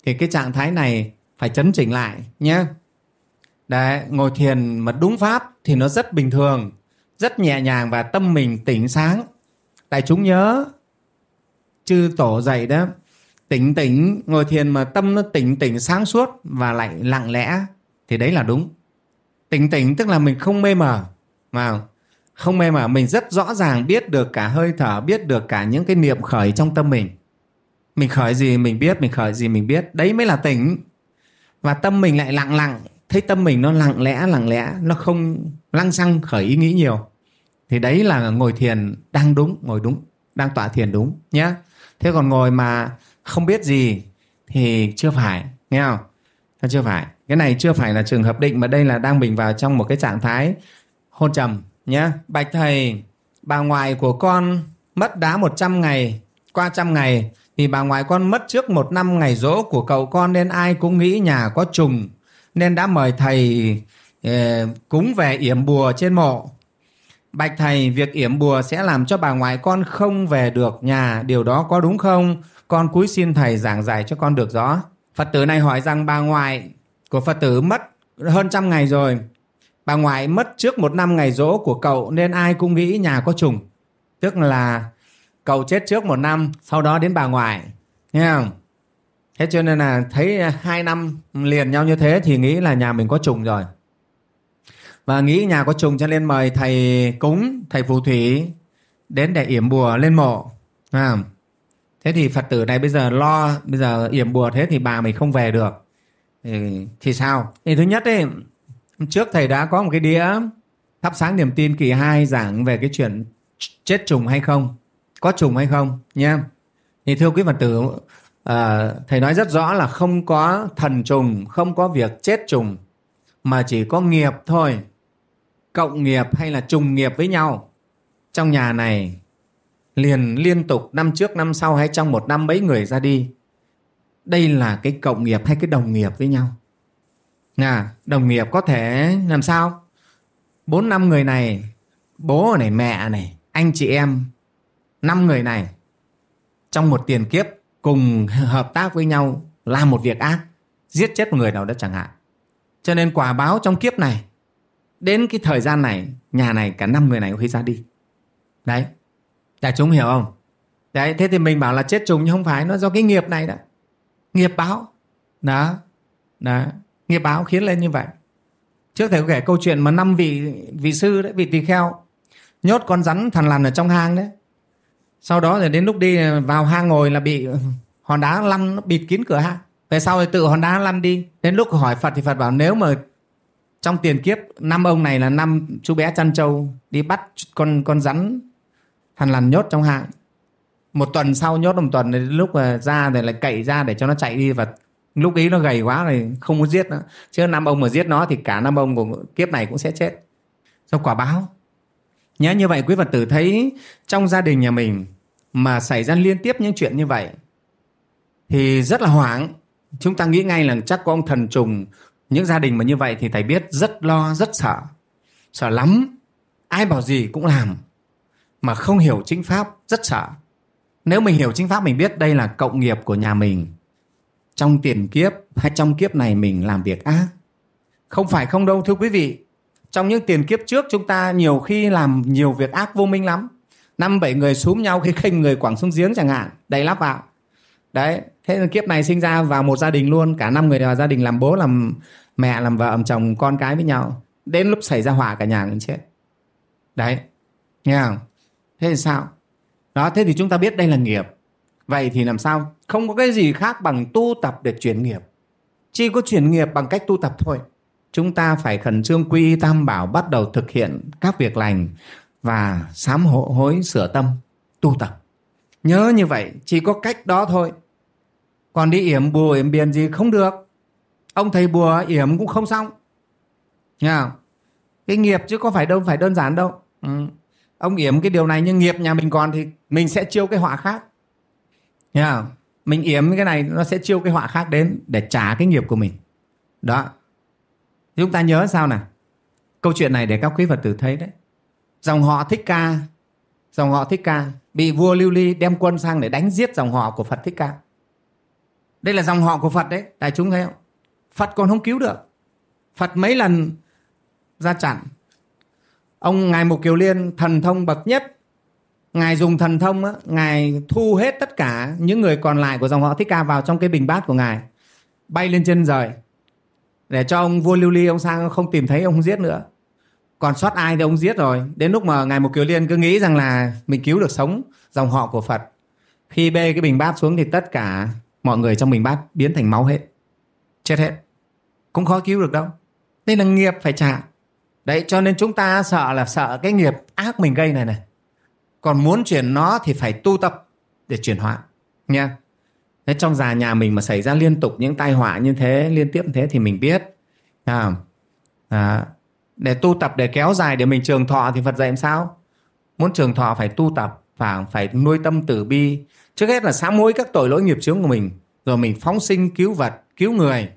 Thì cái trạng thái này phải chấn chỉnh lại nhé đấy, ngồi thiền mà đúng pháp thì nó rất bình thường, rất nhẹ nhàng và tâm mình tỉnh sáng. Đại chúng nhớ, chư tổ dạy đó, tỉnh tỉnh, ngồi thiền mà tâm nó tỉnh tỉnh sáng suốt và lại lặng lẽ, thì đấy là đúng. Tỉnh tỉnh tức là mình không mê mờ, mà không mê mờ, mình rất rõ ràng biết được cả hơi thở, biết được cả những cái niệm khởi trong tâm mình mình khởi gì mình biết, mình khởi gì mình biết. Đấy mới là tỉnh. Và tâm mình lại lặng lặng. Thấy tâm mình nó lặng lẽ lặng lẽ, nó không lăng xăng khởi ý nghĩ nhiều. Thì đấy là ngồi thiền đang đúng, ngồi đúng, đang tọa thiền đúng nhé thế còn ngồi mà không biết gì thì chưa phải, nghe không? Chưa phải. Cái này chưa phải là trường hợp định mà đây là đang mình vào trong một cái trạng thái hôn trầm nhé bạch thầy, bà ngoại của con mất đá 100 ngày, qua trăm ngày vì bà ngoại con mất trước một năm ngày rỗ của cậu con nên ai cũng nghĩ nhà có trùng nên đã mời thầy eh, cúng về yểm bùa trên mộ. Bạch thầy việc yểm bùa sẽ làm cho bà ngoại con không về được nhà điều đó có đúng không? Con cúi xin thầy giảng giải cho con được rõ. Phật tử này hỏi rằng bà ngoại của phật tử mất hơn trăm ngày rồi. Bà ngoại mất trước một năm ngày rỗ của cậu nên ai cũng nghĩ nhà có trùng. Tức là cậu chết trước một năm sau đó đến bà ngoại. Nghe không? Thế cho nên là thấy hai năm liền nhau như thế thì nghĩ là nhà mình có trùng rồi. Và nghĩ nhà có trùng cho nên mời thầy cúng thầy phù thủy đến để yểm bùa lên mộ. À. thế thì phật tử này bây giờ lo bây giờ yểm bùa thế thì bà mình không về được. Thì, thì sao? Thì thứ nhất ấy trước thầy đã có một cái đĩa thắp sáng niềm tin kỳ 2 giảng về cái chuyện chết trùng hay không? Có trùng hay không nha thì thưa quý phật tử à, thầy nói rất rõ là không có thần trùng không có việc chết trùng mà chỉ có nghiệp thôi. Cộng nghiệp hay là trùng nghiệp với nhau. Trong nhà này liền liên tục năm trước năm sau hay trong một năm mấy người ra đi. Đây là cái cộng nghiệp hay cái đồng nghiệp với nhau. À, đồng nghiệp có thể làm sao? Bốn năm người này bố này mẹ này anh chị em năm người này, trong một tiền kiếp, cùng hợp tác với nhau làm một việc ác, giết chết một người nào đó chẳng hạn. Cho nên quả báo trong kiếp này, đến cái thời gian này, nhà này cả năm người này cũng phải ra đi. Đấy. Đại chúng hiểu không? Đấy, thế thì mình bảo là chết trùng nhưng không phải, nó do cái nghiệp này đó. Nghiệp báo. Đó. Đó. Nghiệp báo khiến lên như vậy. Trước thầy có kể câu chuyện mà năm vị vị sư đấy, vị tỳ kheo, nhốt con rắn thằn lằn ở trong hang đấy sau đó thì đến lúc đi vào hang ngồi là bị hòn đá lăn, nó bịt kín cửa hang. Về sau thì tự hòn đá lăn đi. Đến lúc hỏi phật thì phật bảo nếu mà trong tiền kiếp, năm ông này là năm chú bé chăn trâu, đi bắt con con rắn thằn lằn nhốt trong hang. Một tuần sau nhốt một tuần đến lúc mà ra thì lại cậy ra để cho nó chạy đi và lúc ấy nó gầy quá rồi không muốn giết nữa chứ năm ông mà giết nó thì cả năm ông của kiếp này cũng sẽ chết. Do quả báo nhớ như vậy quý phật tử thấy trong gia đình nhà mình mà xảy ra liên tiếp những chuyện như vậy thì rất là hoảng. Chúng ta nghĩ ngay là chắc có ông thần trùng những gia đình mà như vậy thì thầy biết rất lo, rất sợ. Sợ lắm. Ai bảo gì cũng làm mà không hiểu chính pháp, rất sợ. Nếu mình hiểu chính pháp mình biết đây là cộng nghiệp của nhà mình. Trong tiền kiếp hay trong kiếp này mình làm việc ác. Không phải không đâu, thưa quý vị trong những tiền kiếp trước, chúng ta nhiều khi làm nhiều việc ác vô minh lắm. Năm bảy người xúm nhau khi khênh người quẳng xuống giếng chẳng hạn. Đầy lắp vào. Đấy, thế là kiếp này sinh ra vào một gia đình luôn. Cả năm người vào gia đình làm bố, làm mẹ, làm vợ, làm chồng, con cái với nhau. Đến lúc xảy ra hỏa, cả nhà cũng chết. Đấy, nghe không? Thế thì sao? Đó, thế thì chúng ta biết đây là nghiệp. Vậy thì làm sao? Không có cái gì khác bằng tu tập để chuyển nghiệp. Chỉ có chuyển nghiệp bằng cách tu tập thôi chúng ta phải khẩn trương quy y tam bảo bắt đầu thực hiện các việc lành và sám hộ hối sửa tâm, tu tập. Nhớ như vậy, chỉ có cách đó thôi. Còn đi yểm bùa yểm biển gì không được. Ông thầy bùa yểm cũng không xong. Nha. Cái nghiệp chứ có phải đâu, phải đơn giản đâu. Ừ. ông yểm cái điều này nhưng nghiệp nhà mình còn thì mình sẽ chiêu cái họa khác. Nha. Mình yểm cái này nó sẽ chiêu cái họa khác đến để trả cái nghiệp của mình. Đó chúng ta nhớ sao nào? Câu chuyện này để các quý phật tử thấy đấy. Dòng họ thích ca dòng họ thích ca bị vua lưu ly đem quân sang để đánh giết dòng họ của phật thích ca. Đây là dòng họ của phật đấy đại chúng thấy không? Phật còn không cứu được. Phật mấy lần ra chặn. Ông ngài mục kiều liên thần thông bậc nhất. Ngài dùng thần thông á, ngài thu hết tất cả những người còn lại của dòng họ thích ca vào trong cái bình bát của ngài bay lên chân trời, để cho ông vua lưu ly, ông sang không tìm thấy ông không giết nữa. Còn sót ai thì ông giết rồi. Đến lúc mà ngài một kiều liên cứ nghĩ rằng là mình cứu được sống dòng họ của phật, khi bê cái bình bát xuống thì tất cả mọi người trong bình bát biến thành máu hết, chết hết. Cũng khó cứu được đâu. Nên là nghiệp phải trả. Đấy, cho nên chúng ta sợ là sợ cái nghiệp ác mình gây này này. Còn muốn chuyển nó thì phải tu tập để chuyển hóa. Nha. Thế trong già nhà mình mà xảy ra liên tục những tai họa như thế liên tiếp như thế thì mình biết. À, à, để tu tập để kéo dài để mình trường thọ thì Phật dạy làm sao? Muốn trường thọ phải tu tập và phải nuôi tâm tử bi. Trước hết là sám hối các tội lỗi nghiệp chướng của mình. Rồi mình phóng sinh cứu vật cứu người.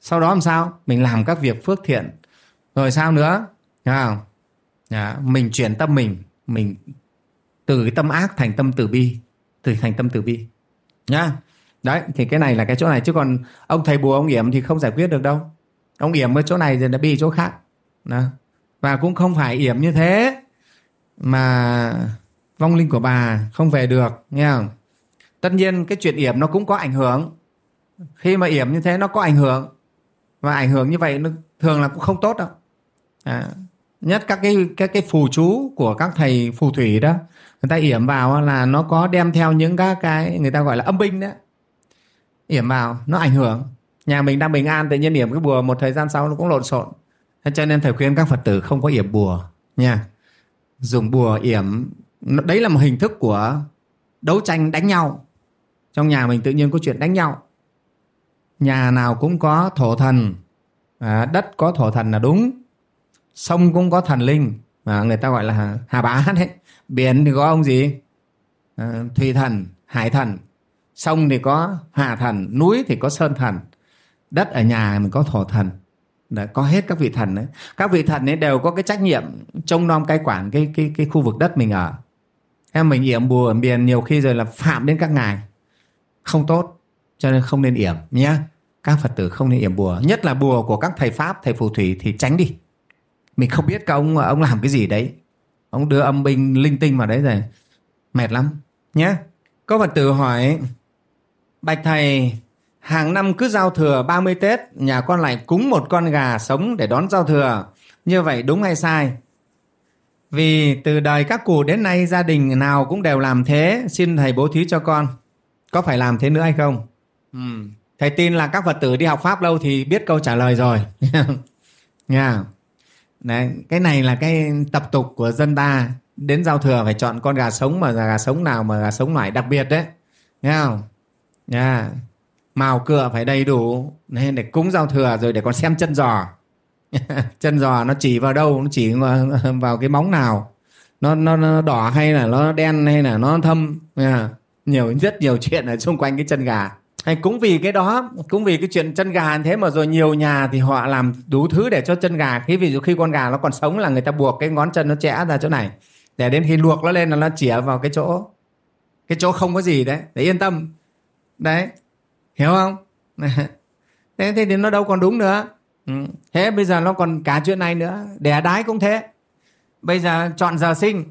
Sau đó làm sao? Mình làm các việc phước thiện. Rồi sao nữa? À, à, mình chuyển tâm mình. Mình từ cái tâm ác thành tâm từ bi. Từ thành tâm từ bi nhá. Đấy thì cái này là cái chỗ này. Chứ còn ông thầy bùa ông yểm thì không giải quyết được đâu. Ông yểm ở chỗ này rồi đã bị chỗ khác. Đó. và cũng không phải yểm như thế mà vong linh của bà không về được nghe không? Tất nhiên cái chuyện yểm nó cũng có ảnh hưởng. Khi mà yểm như thế nó có ảnh hưởng. Và ảnh hưởng như vậy nó thường là cũng không tốt đâu. À, nhất các cái các cái phù chú của các thầy phù thủy đó người ta yểm vào là nó có đem theo những các cái người ta gọi là âm binh đấy. Yểm vào nó ảnh hưởng. Nhà mình đang bình an tự nhiên yểm cái bùa một thời gian sau nó cũng lộn xộn. Cho nên thầy khuyên các phật tử không có yểm bùa nha. Dùng bùa yểm đấy là một hình thức của đấu tranh đánh nhau. Trong nhà mình tự nhiên có chuyện đánh nhau. Nhà nào cũng có thổ thần. À, đất có thổ thần là đúng sông cũng có thần linh mà người ta gọi là hà bá đấy biển thì có ông gì? À, thủy thần hải thần. Sông thì có hà thần núi thì có sơn thần. Đất ở nhà mình có thổ thần. Đã có hết các vị thần đấy. Các vị thần ấy đều có cái trách nhiệm trông nom cai quản cái cái cái khu vực đất mình ở. Em mình yểm bùa ở biển nhiều khi rồi là phạm đến các ngài. Không tốt cho nên không nên yểm nhé các phật tử không nên yểm bùa. Nhất là bùa của các thầy pháp thầy phù thủy thì tránh đi mình không biết các ông ông làm cái gì đấy. Ông đưa âm binh linh tinh vào đấy rồi. Mệt lắm. Nhé có phật tử hỏi bạch thầy hàng năm cứ giao thừa 30 Tết nhà con lại cúng một con gà sống để đón giao thừa. Như vậy đúng hay sai? Vì từ đời các cụ đến nay gia đình nào cũng đều làm thế. Xin thầy bố thí cho con. Có phải làm thế nữa hay không? Ừ. thầy tin là các phật tử đi học pháp lâu thì biết câu trả lời rồi. Nha Đấy, cái này là cái tập tục của dân ta. Đến giao thừa phải chọn con gà sống mà gà sống nào mà gà sống loại đặc biệt đấy. Nghe không? Nha. Màu cựa phải đầy đủ. Nên để cúng giao thừa rồi để còn xem chân giò. Chân giò nó chỉ vào đâu? Nó chỉ vào cái móng nào? Nó nó, nó đỏ hay là nó đen hay là nó thâm? Nha. Nhiều rất nhiều chuyện ở xung quanh cái chân gà hay cũng vì cái đó cũng vì cái chuyện chân gà thế mà rồi nhiều nhà thì họ làm đủ thứ để cho chân gà. Khi ví dụ khi con gà nó còn sống là người ta buộc cái ngón chân nó chẽ ra chỗ này để đến khi luộc nó lên là nó chĩa vào cái chỗ cái chỗ không có gì đấy. Để yên tâm. Đấy hiểu không? Thế thì nó đâu còn đúng nữa. Ừ. thế bây giờ nó còn cả chuyện này nữa. Đẻ đái cũng thế. Bây giờ chọn giờ sinh.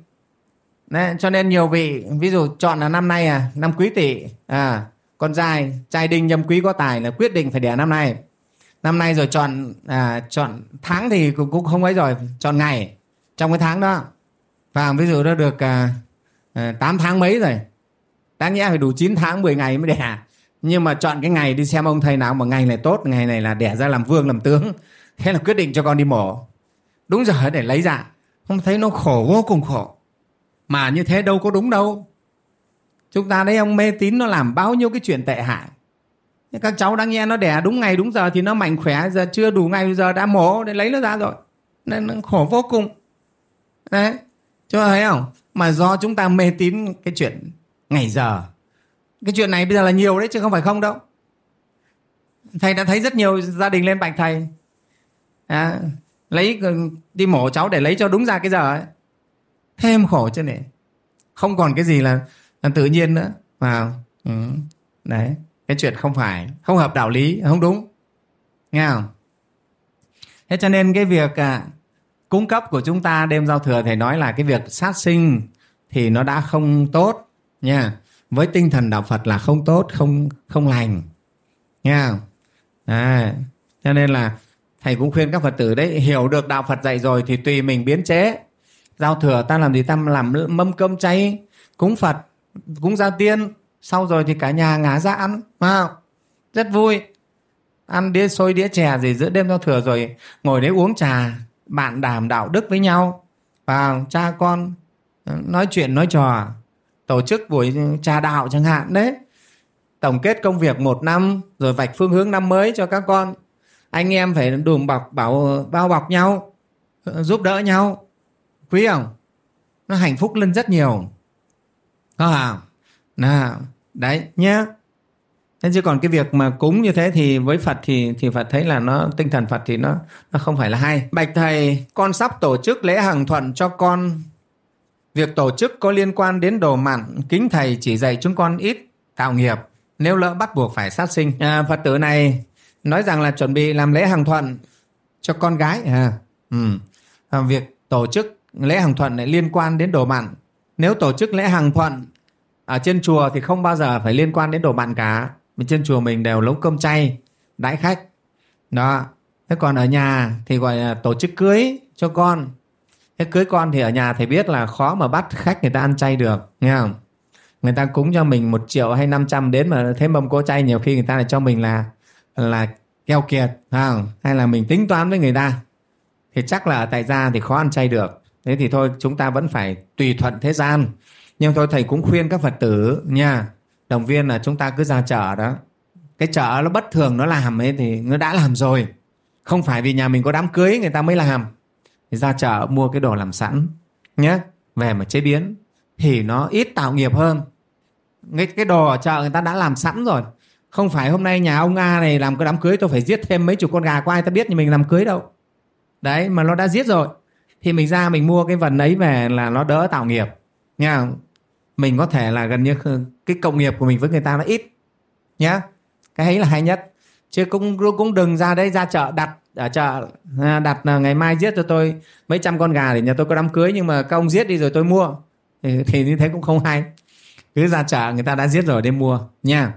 Đấy, cho nên nhiều vị ví dụ chọn là năm nay à năm quý tỵ à con trai trai đinh nhâm quý có tài là quyết định phải đẻ năm nay. Năm nay rồi chọn à, chọn tháng thì cũng, cũng không ấy rồi chọn ngày. Trong cái tháng đó và ví dụ nó được à, à, 8 tháng mấy rồi đáng nhẽ phải đủ 9 tháng 10 ngày mới đẻ. Nhưng mà chọn cái ngày đi xem ông thầy nào mà ngày này tốt ngày này là đẻ ra làm vương làm tướng thế là quyết định cho con đi mổ. Đúng giờ để lấy dạ, không thấy nó khổ vô cùng khổ. Mà như thế đâu có đúng đâu chúng ta thấy ông mê tín nó làm bao nhiêu cái chuyện tệ hại. Các cháu đang nghe nó đẻ đúng ngày đúng giờ thì nó mạnh khỏe giờ chưa đủ ngày giờ đã mổ để lấy nó ra rồi. Nên nó khổ vô cùng. Đấy cho thấy không? Mà do chúng ta mê tín cái chuyện ngày giờ. Cái chuyện này bây giờ là nhiều đấy chứ không phải không đâu. Thầy đã thấy rất nhiều gia đình lên bạch thầy. À, lấy đi mổ cháu để lấy cho đúng ra cái giờ ấy. Thêm khổ chứ này không còn cái gì là, là tự nhiên nữa. Vào. Ừ. đấy. Cái chuyện không phải không hợp đạo lý không đúng. Nghe không? Thế cho nên cái việc à, cung cấp của chúng ta đêm giao thừa thầy nói là cái việc sát sinh thì nó đã không tốt nha. Với tinh thần đạo Phật là không tốt không không lành. Nha à, cho nên là thầy cũng khuyên các Phật tử đấy hiểu được đạo Phật dạy rồi thì tùy mình biến chế. Giao thừa ta làm gì? Ta làm mâm cơm chay cúng phật cúng gia tiên. Sau rồi thì cả nhà ngả ra ăn. Mà, rất vui. Ăn đĩa xôi, đĩa chè gì, giữa đêm giao thừa rồi ngồi đấy uống trà, bạn đàm đạo đức với nhau. Và cha con ờ, nói chuyện, nói trò, tổ chức buổi trà đạo chẳng hạn đấy. Tổng kết công việc một năm, rồi vạch phương hướng năm mới cho các con. Anh em phải đùm bọc, bảo, bao bọc nhau ờ, giúp đỡ nhau. Quý không nó hạnh phúc lên rất nhiều có không? Nào đấy nhé thế chứ còn cái việc mà cúng như thế thì với Phật thì thì Phật thấy là nó tinh thần Phật thì nó nó không phải là hay. Bạch thầy con sắp tổ chức lễ hàng thuận cho con. Việc tổ chức có liên quan đến đồ mặn kính thầy chỉ dạy chúng con ít tạo nghiệp nếu lỡ bắt buộc phải sát sinh. À, Phật tử này nói rằng là chuẩn bị làm lễ hàng thuận cho con gái. À, ừ. à việc tổ chức lễ hàng thuận lại liên quan đến đồ mặn. Nếu tổ chức lễ hàng thuận ở trên chùa thì không bao giờ phải liên quan đến đồ mặn cả. Bên trên chùa mình đều nấu cơm chay, đãi khách. Đó. Thế còn ở nhà thì gọi là tổ chức cưới cho con. Thế cưới con thì ở nhà thầy biết là khó mà bắt khách người ta ăn chay được, nghe không? Người ta cúng cho mình một triệu hay năm trăm đến mà thế mâm cỗ chay nhiều khi người ta lại cho mình là là keo kiệt không? hay là mình tính toán với người ta. Thì chắc là tại gia thì khó ăn chay được. Thế thì thôi, chúng ta vẫn phải tùy thuận thế gian nhưng thôi thầy cũng khuyên các phật tử nha đồng viên là chúng ta cứ ra chợ đó. Cái chợ nó bất thường nó làm ấy thì nó đã làm rồi. Không phải vì nhà mình có đám cưới người ta mới làm. Thì ra chợ mua cái đồ làm sẵn nhé về mà chế biến thì nó ít tạo nghiệp hơn. Cái, cái đồ ở chợ người ta đã làm sẵn rồi. Không phải hôm nay nhà ông nga này làm cái đám cưới tôi phải giết thêm mấy chục con gà có ai ta biết như mình làm cưới đâu. Đấy mà nó đã giết rồi. Thì mình ra mình mua cái vần ấy về là nó đỡ tạo nghiệp nha mình có thể là gần như cái cộng nghiệp của mình với người ta nó ít nhá. Cái ấy là hay nhất. Chứ cũng cũng đừng ra đây ra chợ đặt ở chợ à, đặt là ngày mai giết cho tôi mấy trăm con gà để nhà tôi có đám cưới nhưng mà các ông giết đi rồi tôi mua. Thì, thì như thế cũng không hay. Cứ ra chợ người ta đã giết rồi để mua nha.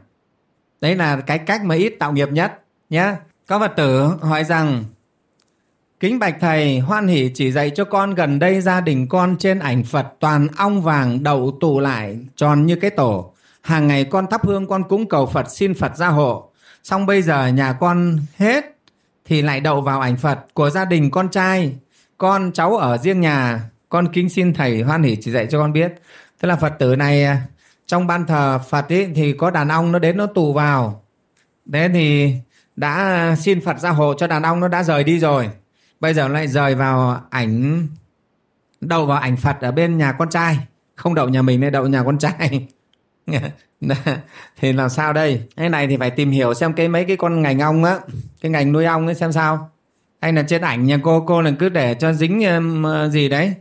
Đấy là cái cách mà ít tạo nghiệp nhất nhé có phật tử hỏi rằng kính bạch thầy, hoan hỷ chỉ dạy cho con gần đây gia đình con trên ảnh phật toàn ong vàng đậu tụ lại, tròn như cái tổ. Hàng ngày con thắp hương, con cúng cầu phật, xin phật gia hộ. Xong bây giờ nhà con hết, thì lại đậu vào ảnh phật của gia đình con trai. Con, cháu ở riêng nhà. Con kính xin thầy hoan hỷ chỉ dạy cho con biết. Tức là phật tử này, trong ban thờ phật ấy thì có đàn ong nó đến nó tụ vào. Thế thì đã xin phật gia hộ cho đàn ong nó đã rời đi rồi bây giờ lại rời vào ảnh, đậu vào ảnh phật ở bên nhà con trai. Không đậu nhà mình nên đậu nhà con trai. Thì làm sao đây? Cái này thì phải tìm hiểu xem cái mấy cái con ngành ong á, cái ngành nuôi ong ấy xem sao. Hay là trên ảnh nhà cô cô là cứ để cho dính um, gì đấy,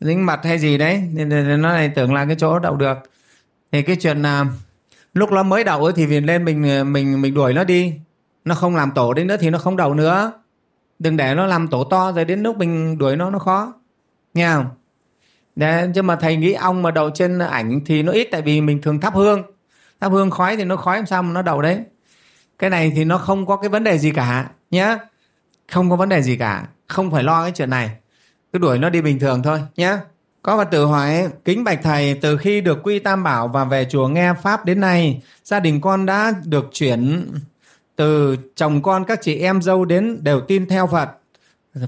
dính mặt hay gì đấy. Nên nó này tưởng là cái chỗ đậu được. Thì cái chuyện là lúc nó mới đậu ấy thì vì lên mình mình mình đuổi nó đi. Nó không làm tổ đến nữa thì nó không đậu nữa đừng để nó làm tổ to rồi đến lúc mình đuổi nó nó khó. Nghe không? Đấy, chứ mà thầy nghĩ ong mà đầu trên ảnh thì nó ít tại vì mình thường thắp hương. Thắp hương khói thì nó khói làm sao mà nó đầu đấy? Cái này thì nó không có cái vấn đề gì cả nhé không có vấn đề gì cả. Không phải lo cái chuyện này. Cứ đuổi nó đi bình thường thôi nhé có Phật tử hỏi, kính bạch thầy, từ khi được quy tam bảo và về chùa nghe Pháp đến nay, gia đình con đã được chuyển từ chồng con các chị em dâu đến đều tin theo Phật.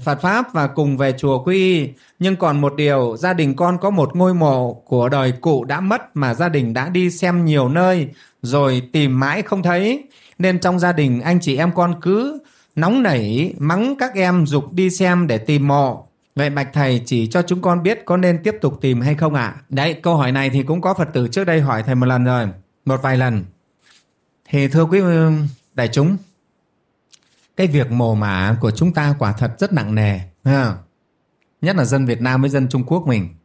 Phật Pháp và cùng về chùa quy y. Nhưng còn một điều, gia đình con có một ngôi mộ của đời cụ đã mất mà gia đình đã đi xem nhiều nơi rồi tìm mãi không thấy. Nên trong gia đình anh chị em con cứ nóng nảy mắng các em dục đi xem để tìm mộ. Vậy Bạch Thầy chỉ cho chúng con biết có nên tiếp tục tìm hay không ạ? À? Đấy, câu hỏi này thì cũng có Phật tử trước đây hỏi Thầy một lần rồi, một vài lần. Thì thưa quý đại chúng, cái việc mồ mả của chúng ta quả thật rất nặng nề. Ha? Nhất là dân Việt Nam với dân Trung Quốc mình.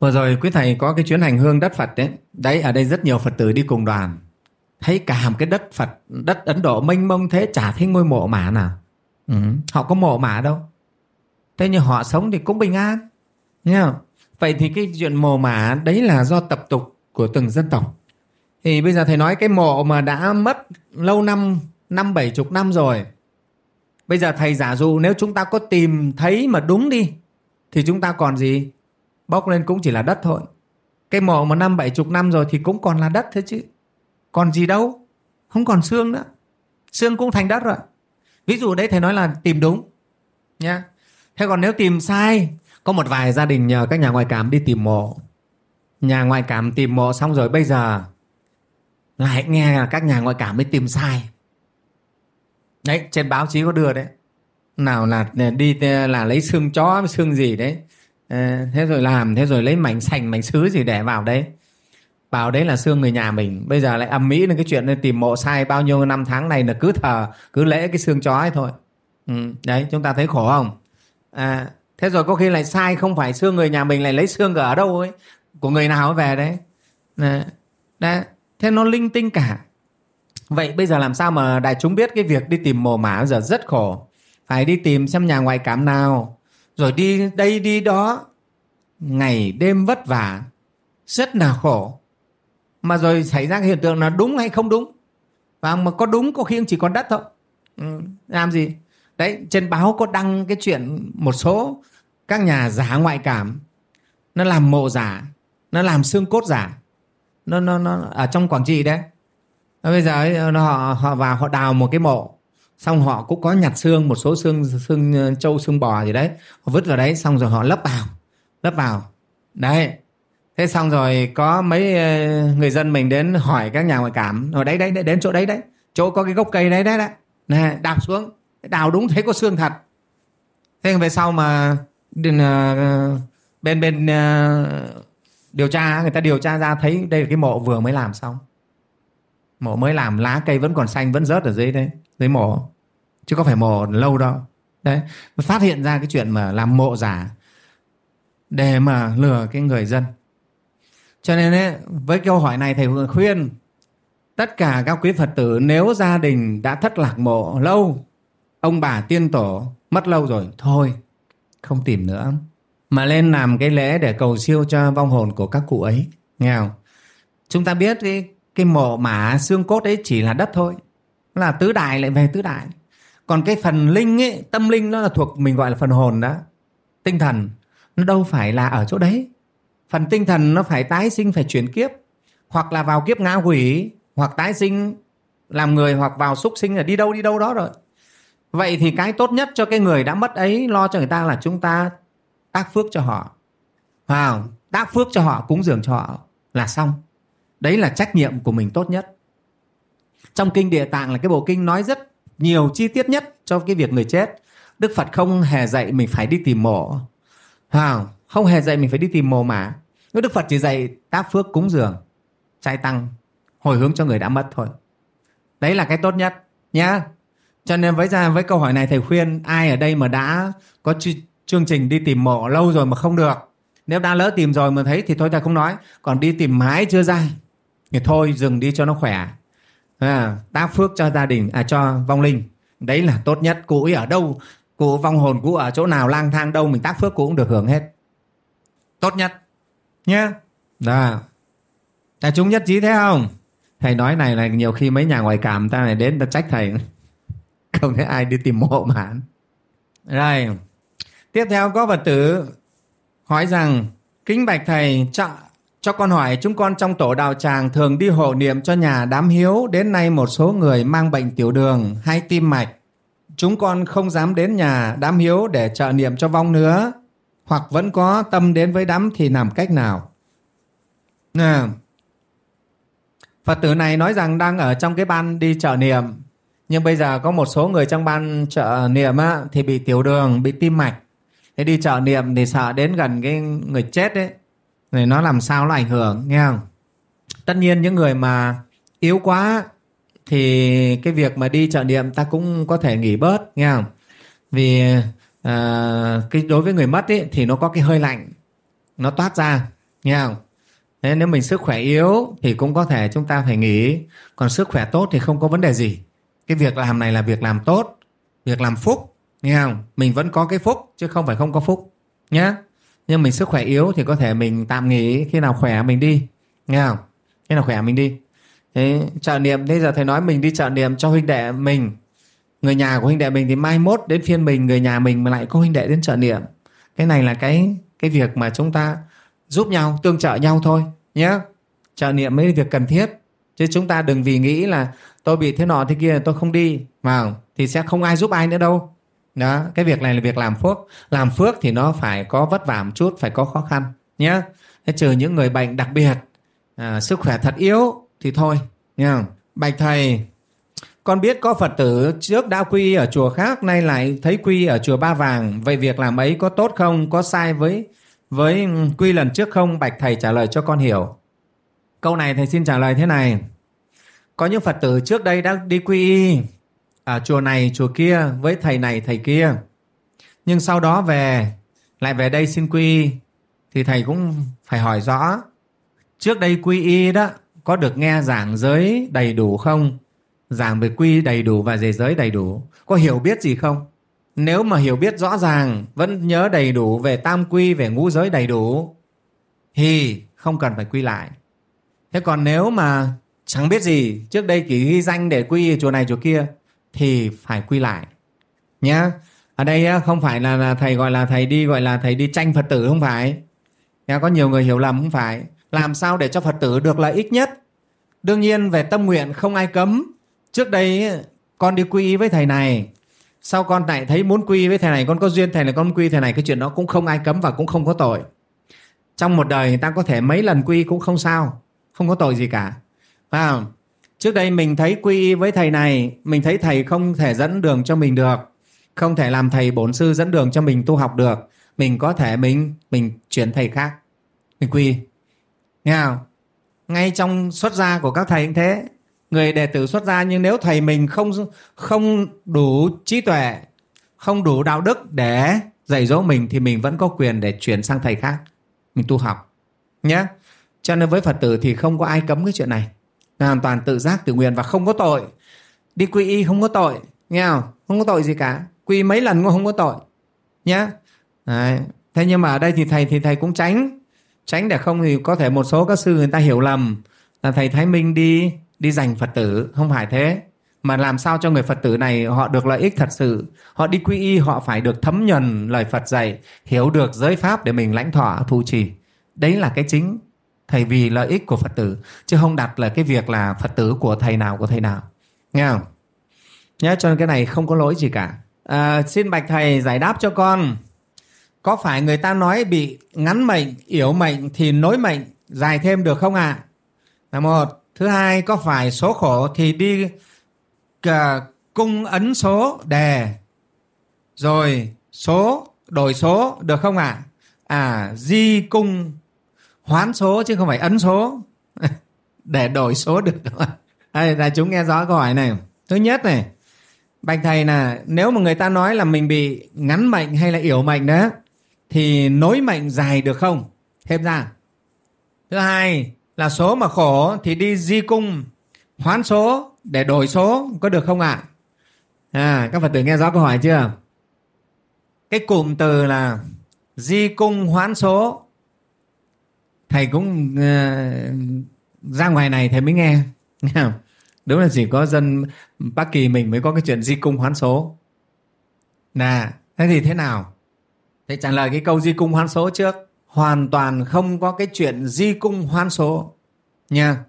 Vừa rồi quý thầy có cái chuyến hành hương đất Phật đấy. Đấy, ở đây rất nhiều Phật tử đi cùng đoàn. Thấy cả một cái đất Phật, đất Ấn Độ mênh mông thế chả thấy ngôi mộ mả nào. Ừ. Họ có mộ mả đâu thế nhưng họ sống thì cũng bình an nghe không? vậy thì cái chuyện mồ mả đấy là do tập tục của từng dân tộc thì bây giờ thầy nói cái mộ mà đã mất lâu năm năm bảy chục năm rồi. Bây giờ thầy giả dụ nếu chúng ta có tìm thấy mà đúng đi, thì chúng ta còn gì? Bóc lên cũng chỉ là đất thôi. Cái mộ mà năm bảy chục năm rồi thì cũng còn là đất thế chứ. Còn gì đâu, không còn xương nữa. Xương cũng thành đất rồi. Ví dụ đấy thầy nói là tìm đúng nha thế còn nếu tìm sai, có một vài gia đình nhờ các nhà ngoại cảm đi tìm mộ. Nhà ngoại cảm tìm mộ xong rồi bây giờ lại nghe là các nhà ngoại cảm mới tìm sai. Đấy trên báo chí có đưa đấy. Nào là đi là lấy xương chó xương gì đấy. Ờ, thế rồi làm thế rồi lấy mảnh sành mảnh sứ gì để vào đấy. Vào đấy là xương người nhà mình. Bây giờ lại âm mỹ lên cái chuyện này tìm mộ sai bao nhiêu năm tháng này là cứ thờ cứ lễ cái xương chó ấy thôi. Ừ, đấy chúng ta thấy khổ không? À, thế rồi có khi lại sai không phải xương người nhà mình lại lấy xương ở đâu ấy của người nào về đấy. Đấy, đấy thế nó linh tinh cả. Vậy bây giờ làm sao mà đại chúng biết cái việc đi tìm mồ mả giờ rất khổ? Phải đi tìm xem nhà ngoại cảm nào rồi đi đây đi đó. Ngày đêm vất vả rất là khổ. Mà rồi xảy ra cái hiện tượng là đúng hay không đúng? Và mà có đúng có khi chỉ còn đất thôi. Ừ, làm gì? Đấy trên báo có đăng cái chuyện một số các nhà giả ngoại cảm. Nó làm mộ giả nó làm xương cốt giả nó nó nó ở trong quảng trị đấy. Bây giờ nó, họ họ vào, họ đào một cái mộ. Xong họ cũng có nhặt xương, một số xương xương ờ, trâu, xương bò gì đấy. Họ vứt vào đấy, xong rồi họ lấp vào lấp vào. Đấy. Thế xong rồi có mấy ờ, người dân mình đến hỏi các nhà ngoại cảm. Rồi đấy đấy, đến chỗ đấy đấy. Chỗ có cái gốc cây đấy đấy đấy. Nè, đào xuống. Đào đúng thấy có xương thật. Thế về sau mà ờ, bên bên điều tra người ta điều tra ra thấy đây là cái mộ vừa mới làm xong. Mộ mới làm lá cây vẫn còn xanh vẫn rớt ở dưới đấy dưới mộ. Chứ có phải mộ lâu đâu. Đấy phát hiện ra cái chuyện mà làm mộ giả để mà lừa cái người dân. Cho nên ấy, với câu hỏi này thầy khuyên tất cả các quý phật tử nếu gia đình đã thất lạc mộ lâu ông bà tiên tổ mất lâu rồi thôi không tìm nữa mà lên làm cái lễ để cầu siêu cho vong hồn của các cụ ấy. Nghe không? Chúng ta biết cái, cái mộ mả xương cốt ấy chỉ là đất thôi. Là tứ đại lại về tứ đại. Còn cái phần linh ấy tâm linh nó là thuộc mình gọi là phần hồn đó. Tinh thần nó đâu phải là ở chỗ đấy. Phần tinh thần nó phải tái sinh phải chuyển kiếp. Hoặc là vào kiếp ngã quỷ hoặc tái sinh làm người hoặc vào súc sinh là đi đâu đi đâu đó rồi. Vậy thì cái tốt nhất cho cái người đã mất ấy lo cho người ta là chúng ta tác phước cho họ. Vào tác phước cho họ, cúng dường cho họ là xong. Đấy là trách nhiệm của mình tốt nhất. Trong kinh địa tạng là cái bộ kinh nói rất nhiều chi tiết nhất cho cái việc người chết. Đức phật không hề dạy mình phải đi tìm mộ. Vào không? Hề dạy mình phải đi tìm mồ mả đức phật chỉ dạy tác phước, cúng dường, trai tăng, hồi hướng cho người đã mất thôi. Đấy là cái tốt nhất nhá. Cho nên với ra, với câu hỏi này thầy khuyên ai ở đây mà đã có chương trình đi tìm mộ lâu rồi mà không được. Nếu đã lỡ tìm rồi mà thấy thì thôi thầy không nói. Còn đi tìm mãi chưa ra thì thôi dừng đi cho nó khỏe. À, tác phước cho gia đình à cho vong linh. Đấy là tốt nhất. Cụ ấy ở đâu? Cụ vong hồn cụ ở chỗ nào? Lang thang đâu? Mình tác phước cụ cũng được hưởng hết. Tốt nhất. Nhé đó. Đại chúng nhất trí thế không? Thầy nói này là nhiều khi mấy nhà ngoại cảm ta này đến ta trách thầy. Không thấy ai đi tìm mộ mà. Rồi tiếp theo có phật tử hỏi rằng kính bạch thầy cho, cho con hỏi chúng con trong tổ đạo tràng thường đi hộ niệm cho nhà đám hiếu đến nay một số người mang bệnh tiểu đường hay tim mạch. Chúng con không dám đến nhà đám hiếu để trợ niệm cho vong nữa hoặc vẫn có tâm đến với đám thì làm cách nào? À, Phật tử này nói rằng đang ở trong cái ban đi trợ niệm nhưng bây giờ có một số người trong ban trợ niệm á, thì bị tiểu đường bị tim mạch thế đi chợ niệm thì sợ đến gần cái người chết đấy, này nó làm sao nó ảnh hưởng nghe không? Tất nhiên những người mà yếu quá thì cái việc mà đi chợ niệm ta cũng có thể nghỉ bớt nghe không? Vì à, cái đối với người mất ấy, thì nó có cái hơi lạnh nó toát ra nghe không? Thế nếu mình sức khỏe yếu thì cũng có thể chúng ta phải nghỉ còn sức khỏe tốt thì không có vấn đề gì. Cái việc làm này là việc làm tốt việc làm phúc nghe không? Mình vẫn có cái phúc, chứ không phải không có phúc. Nhá. Nhưng mình sức khỏe yếu thì có thể mình tạm nghỉ, khi nào khỏe mình đi. Nghe không? Khi nào khỏe mình đi. Thế chợ niệm bây giờ thầy nói mình đi chợ niệm cho huynh đệ mình. Người nhà của huynh đệ mình thì mai mốt đến phiên mình, người nhà mình mà lại có huynh đệ đến chợ niệm. Cái này là cái cái việc mà chúng ta giúp nhau, tương trợ nhau thôi. Nhé trợ niệm mới việc cần thiết. Chứ chúng ta đừng vì nghĩ là tôi bị thế nọ thế kia, tôi không đi. Mà thì sẽ không ai giúp ai nữa đâu đó cái việc này là việc làm phước làm phước thì nó phải có vất vả một chút phải có khó khăn nhé thế trừ những người bệnh đặc biệt à, sức khỏe thật yếu thì thôi nha bạch thầy con biết có Phật tử trước đã quy ở chùa khác nay lại thấy quy ở chùa Ba Vàng. Vậy việc làm ấy có tốt không? Có sai với với quy lần trước không? Bạch Thầy trả lời cho con hiểu. Câu này Thầy xin trả lời thế này. Có những Phật tử trước đây đã đi quy y ở chùa này, chùa kia, với thầy này, thầy kia. Nhưng sau đó về, lại về đây xin quy y thì thầy cũng phải hỏi rõ. Trước đây quy y đó, có được nghe giảng giới đầy đủ không? giảng về quy đầy đủ và về giới đầy đủ có hiểu biết gì không nếu mà hiểu biết rõ ràng, vẫn nhớ đầy đủ về tam quy, về ngũ giới đầy đủ, thì không cần phải quy lại thế còn nếu mà chẳng biết gì, trước đây chỉ ghi danh để quy chùa này, chùa kia thì phải quy lại. Nhé ở đây không phải là, là thầy gọi là thầy đi gọi là thầy đi tranh phật tử không phải? Có nhiều người hiểu lầm không phải? Làm sao để cho phật tử được lợi ích nhất? Đương nhiên về tâm nguyện không ai cấm. Trước đây con đi quy y với thầy này. Sau con lại thấy muốn quy với thầy này con có duyên thầy này con quy thầy này cái chuyện đó cũng không ai cấm và cũng không có tội. Trong một đời người ta có thể mấy lần quy cũng không sao không có tội gì cả. À, trước đây mình thấy quy với thầy này, mình thấy thầy không thể dẫn đường cho mình được, không thể làm thầy bổn sư dẫn đường cho mình tu học được. Mình có thể mình mình chuyển thầy khác. Mình quy nghe không? Ngay trong xuất gia của các thầy cũng thế. Người đệ tử xuất gia, nhưng nếu thầy mình không không đủ trí tuệ, không đủ đạo đức để dạy dỗ mình, thì mình vẫn có quyền để chuyển sang thầy khác. Mình tu học. Nhé cho nên với phật tử thì không có ai cấm cái chuyện này hoàn toàn tự giác, tự nguyện và không có tội. Đi quy y không có tội, nghe không? Không có tội gì cả. Quy mấy lần cũng không có tội nhé Đấy. thế nhưng mà ở đây thì thầy thì thầy cũng tránh. Tránh để không thì có thể một số các sư người ta hiểu lầm là thầy thái minh đi đi giành phật tử. Không phải thế. Mà làm sao cho người phật tử này họ được lợi ích thật sự? Họ đi quy y, họ phải được thấm nhuần lời phật dạy, hiểu được giới pháp để mình lãnh thọ thu trì. Đấy là cái chính thầy vì lợi ích của phật tử chứ không đặt là cái việc là phật tử của thầy nào của thầy nào. Nghe không? Nhé cho nên cái này không có lỗi gì cả. À, xin bạch thầy giải đáp cho con. Có phải người ta nói bị ngắn mệnh yếu mệnh thì nối mệnh dài thêm được không ạ? À? là một. Thứ hai có phải số khổ thì đi cả cung ấn số đề? Rồi số đổi số được không ạ? À? à di cung hoán số chứ không phải ấn số. Để đổi số được đây, là chúng nghe rõ câu hỏi này. Thứ nhất này, bạch thầy là nếu mà người ta nói là mình bị ngắn mệnh hay là yểu mệnh đó, thì nối mệnh dài được không? Thêm ra. Thứ hai, là số mà khổ thì đi di cung, hoán số để đổi số, có được không ạ? À? à các phật tử nghe rõ câu hỏi chưa? Cái cụm từ là di cung hoán số thầy cũng uh, ra ngoài này thầy mới nghe. Đúng là chỉ có dân bắc kỳ mình mới có cái chuyện di cung hoán số. Nè thế thì thế nào? Thầy trả lời cái câu di cung hoán số trước. Hoàn toàn không có cái chuyện di cung hoán số. Nha.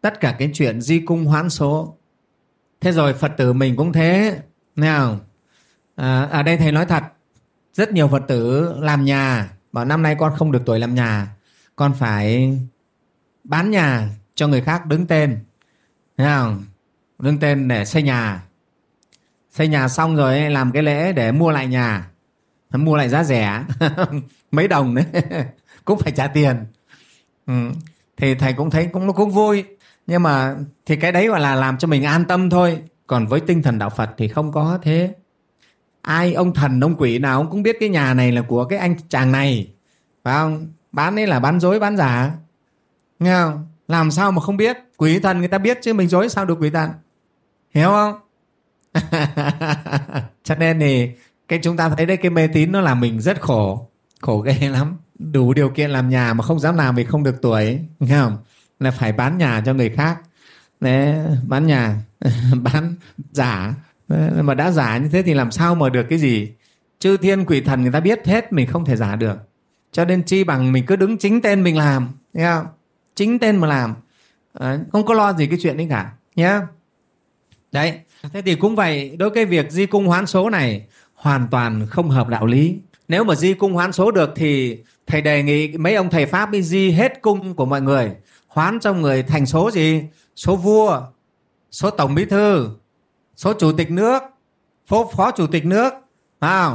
Tất cả cái chuyện di cung hoán số. Thế rồi phật tử mình cũng thế. Nào à, ở đây thầy nói thật. Rất nhiều phật tử làm nhà. Bảo năm nay con không được tuổi làm nhà con phải bán nhà cho người khác đứng tên. Thấy không? Đứng tên để xây nhà. Xây nhà xong rồi làm cái lễ để mua lại nhà. Mua lại giá rẻ. Mấy đồng đấy. Cũng phải trả tiền. Ừ. thì thầy cũng thấy cũng nó cũng vui. Nhưng mà thì cái đấy gọi là làm cho mình an tâm thôi. Còn với tinh thần đạo phật thì không có thế. Ai ông thần, ông quỷ nào ông cũng biết cái nhà này là của cái anh chàng này. Phải không? Bán ấy là bán dối bán giả. Nghe không? Làm sao mà không biết? Quỷ thần người ta biết chứ mình dối sao được quỷ thần? Hiểu không? Cho nên thì cái chúng ta thấy đấy cái mê tín nó làm mình rất khổ. Khổ ghê lắm. Đủ điều kiện làm nhà mà không dám làm vì không được tuổi. Nghe không? Là phải bán nhà cho người khác. Đấy, bán nhà. Bán giả. Mà đã giả như thế thì làm sao mà được cái gì? Chư thiên quỷ thần người ta biết hết mình không thể giả được cho nên chi bằng mình cứ đứng chính tên mình làm nghe không? Chính tên mà làm. À, không có lo gì cái chuyện đấy cả nhé đấy thế thì cũng vậy đối với cái việc di cung hoán số này hoàn toàn không hợp đạo lý. Nếu mà di cung hoán số được thì thầy đề nghị mấy ông thầy pháp đi di hết cung của mọi người. Hoán cho người thành số gì? Số vua số tổng bí thư số chủ tịch nước phó phó chủ tịch nước à,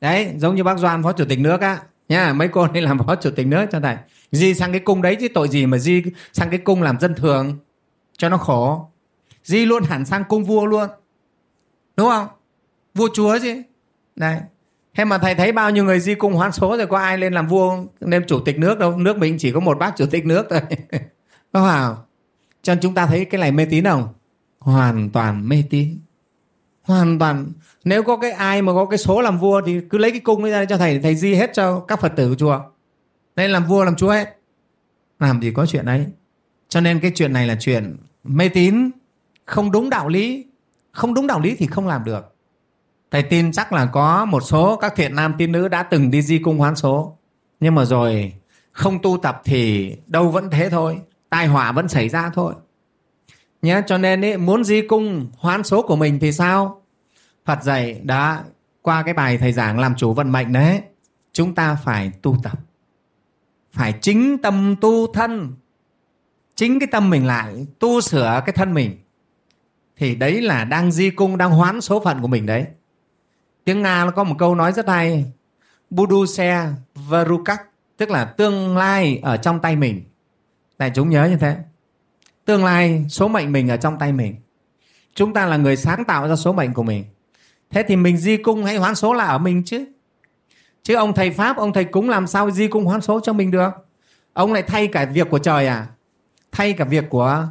đấy giống như bác doan phó chủ tịch nước á nha, mấy cô đi làm phó chủ tịch nước cho thầy. Di sang cái cung đấy chứ tội gì mà di sang cái cung làm dân thường? Cho nó khổ. Di luôn hẳn sang cung vua luôn. Đúng không? Vua chúa chứ. Đấy thế mà thầy thấy bao nhiêu người di cung hoán số rồi, có ai lên làm vua lên chủ tịch nước đâu? Nước mình chỉ có một bác chủ tịch nước thôi. Có không? Cho nên chúng ta thấy cái này mê tín không? Hoàn toàn mê tín hoàn toàn. Nếu có cái ai mà có cái số làm vua thì cứ lấy cái cung ấy ra cho thầy thầy di hết cho các phật tử của chùa. Nên làm vua, làm chúa hết làm gì có chuyện ấy. Cho nên cái chuyện này là chuyện mê tín, không đúng đạo lý. Không đúng đạo lý thì không làm được. Thầy tin chắc là có một số các thiện nam, tín nữ đã từng đi di cung hoán số. Nhưng mà rồi không tu tập thì đâu vẫn thế thôi. Tai họa vẫn xảy ra thôi nhé cho nên ý, muốn di cung hoán số của mình thì sao? Phật dạy đã qua cái bài thầy giảng làm chủ vận mệnh đấy. Chúng ta phải tu tập. Phải chính tâm tu thân. Chính cái tâm mình lại tu sửa cái thân mình. Thì đấy là đang di cung đang hoán số phận của mình đấy. Tiếng nga nó có một câu nói rất hay. Buduse varukak tức là tương lai ở trong tay mình. Đại chúng nhớ như thế tương lai, số mệnh mình ở trong tay mình. Chúng ta là người sáng tạo ra số mệnh của mình. Thế thì mình di cung hay hoán số là ở mình chứ. Chứ ông thầy pháp, ông thầy cúng làm sao di cung hoán số cho mình được? Ông lại thay cả việc của trời à? Thay cả việc của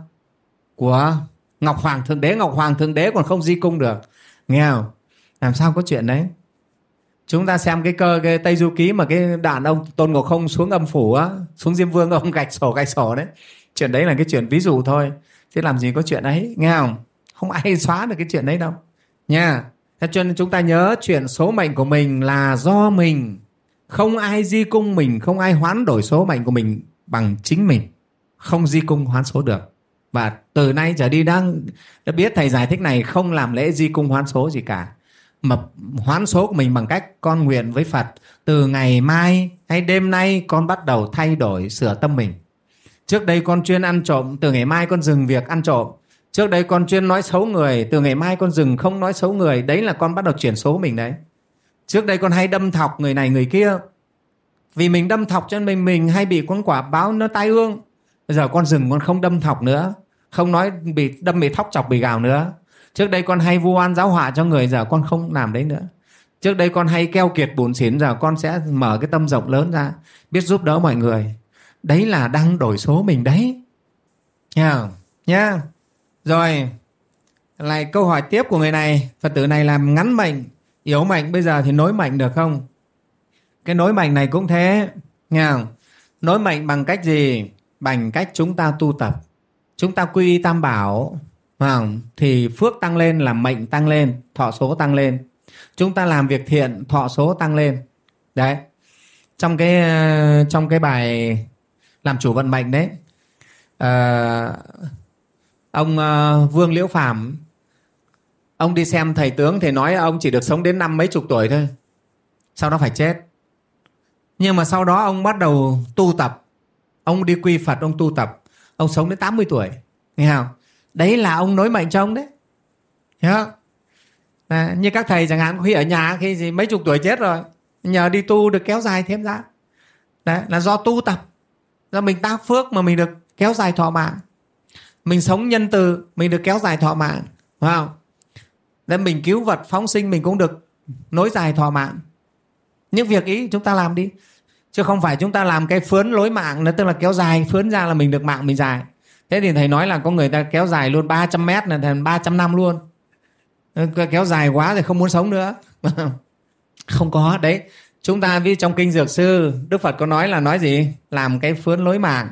của ngọc hoàng thượng đế. Ngọc hoàng thượng đế còn không di cung được. Nghe không? Làm sao có chuyện đấy? Chúng ta xem cái cơ, cái tây du ký mà cái đàn ông tôn ngộ không xuống âm phủ á, xuống diêm vương, ông gạch sổ gạch sổ đấy chuyện đấy là cái chuyện ví dụ thôi. Chứ làm gì có chuyện ấy, nghe không? Không ai xóa được cái chuyện đấy đâu. Nha. Thế cho nên chúng ta nhớ chuyện số mệnh của mình là do mình. Không ai di cung mình, không ai hoán đổi số mệnh của mình bằng chính mình. Không di cung hoán số được. Và từ nay trở đi đang đã biết thầy giải thích này, không làm lễ di cung hoán số gì cả. Mà hoán số của mình bằng cách con nguyện với Phật, từ ngày mai hay đêm nay con bắt đầu thay đổi sửa tâm mình trước đây con chuyên ăn trộm, từ ngày mai con dừng việc ăn trộm. Trước đây con chuyên nói xấu người, từ ngày mai con dừng không nói xấu người. Đấy là con bắt đầu chuyển số mình đấy. Trước đây con hay đâm thọc người này, người kia. Vì mình đâm thọc cho mình mình hay bị con quả báo nó tai ương. Bây giờ con dừng, con không đâm thọc nữa. Không nói bị, đâm bị thóc chọc, bị gào nữa. Trước đây con hay vu oan giáo họa cho người, giờ con không làm đấy nữa. Trước đây con hay keo kiệt bùn xỉn, giờ con sẽ mở cái tâm rộng lớn ra, biết giúp đỡ mọi người đấy là đang đổi số mình đấy. Nha nha. Rồi, lại câu hỏi tiếp của người này. Phật tử này làm ngắn mệnh, yếu mệnh, bây giờ thì nối mệnh được không? Cái nối mệnh này cũng thế, nha. Nối mệnh bằng cách gì? Bằng cách chúng ta tu tập. Chúng ta quy tam bảo không? thì phước tăng lên là mệnh tăng lên, thọ số tăng lên. Chúng ta làm việc thiện, thọ số tăng lên. Đấy. Trong cái ờ, trong cái bài làm chủ vận mệnh đấy. À, ông uh, vương liễu phàm ông đi xem thầy tướng thì nói ông chỉ được sống đến năm mấy chục tuổi thôi. Sau đó phải chết. Nhưng mà sau đó ông bắt đầu tu tập. Ông đi quy phật ông tu tập. Ông sống đến 80 tuổi. Nghe không? Đấy là ông nối mệnh cho ông đấy. Hiểu không? À, như các thầy chẳng hạn khi ở nhà khi gì mấy chục tuổi chết rồi nhờ đi tu được kéo dài thêm ra đấy là do tu tập do mình tác phước mà mình được kéo dài thọ mạng. Mình sống nhân từ, mình được kéo dài thọ mạng, phải không? Nên mình cứu vật phóng sinh mình cũng được nối dài thọ mạng. Những việc ý chúng ta làm đi. Chứ không phải chúng ta làm cái phướn lối mạng nó tức là kéo dài, phướn ra là mình được mạng, mình dài. Thế thì thầy nói là có người ta kéo dài luôn 300 mét là thành 300 năm luôn. Kéo dài quá thì không muốn sống nữa. Không có, đấy chúng ta ví trong kinh dược sư, đức phật có nói là nói gì? Làm cái phướn lối mạng.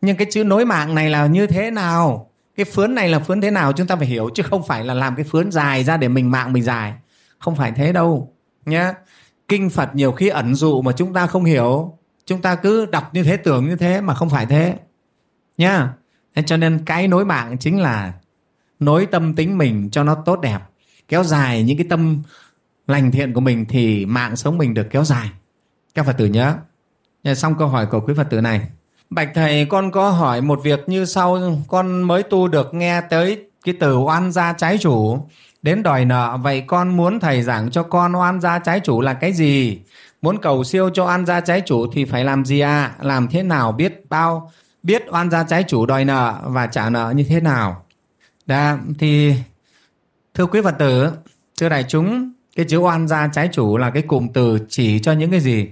Nhưng cái chữ nối mạng này là như thế nào? Cái phướn này là phướn thế nào? Chúng ta phải hiểu, chứ không phải là làm cái phướn dài ra để mình mạng mình dài. Không phải thế đâu nhé kinh phật nhiều khi ẩn dụ mà chúng ta không hiểu. Chúng ta cứ đọc như thế, tưởng như thế mà không phải thế, nhá. Cho nên cái nối mạng chính là nối tâm tính mình cho nó tốt đẹp. Kéo dài những cái tâm lành thiện của mình thì mạng sống mình được kéo dài. Các phật tử nhớ. Xong câu hỏi của quý phật tử này. Bạch thầy con có hỏi một việc như sau. Con mới tu được nghe tới cái từ oan gia trái chủ. Đến đòi nợ vậy con muốn thầy giảng cho con oan gia trái chủ là cái gì? Muốn cầu siêu cho oan gia trái chủ thì phải làm gì à? Làm thế nào biết bao? Biết oan gia trái chủ đòi nợ và trả nợ như thế nào? Đã, thì thưa quý phật tử thưa đại chúng cái chữ oan gia trái chủ là cái cụm từ chỉ cho những cái gì?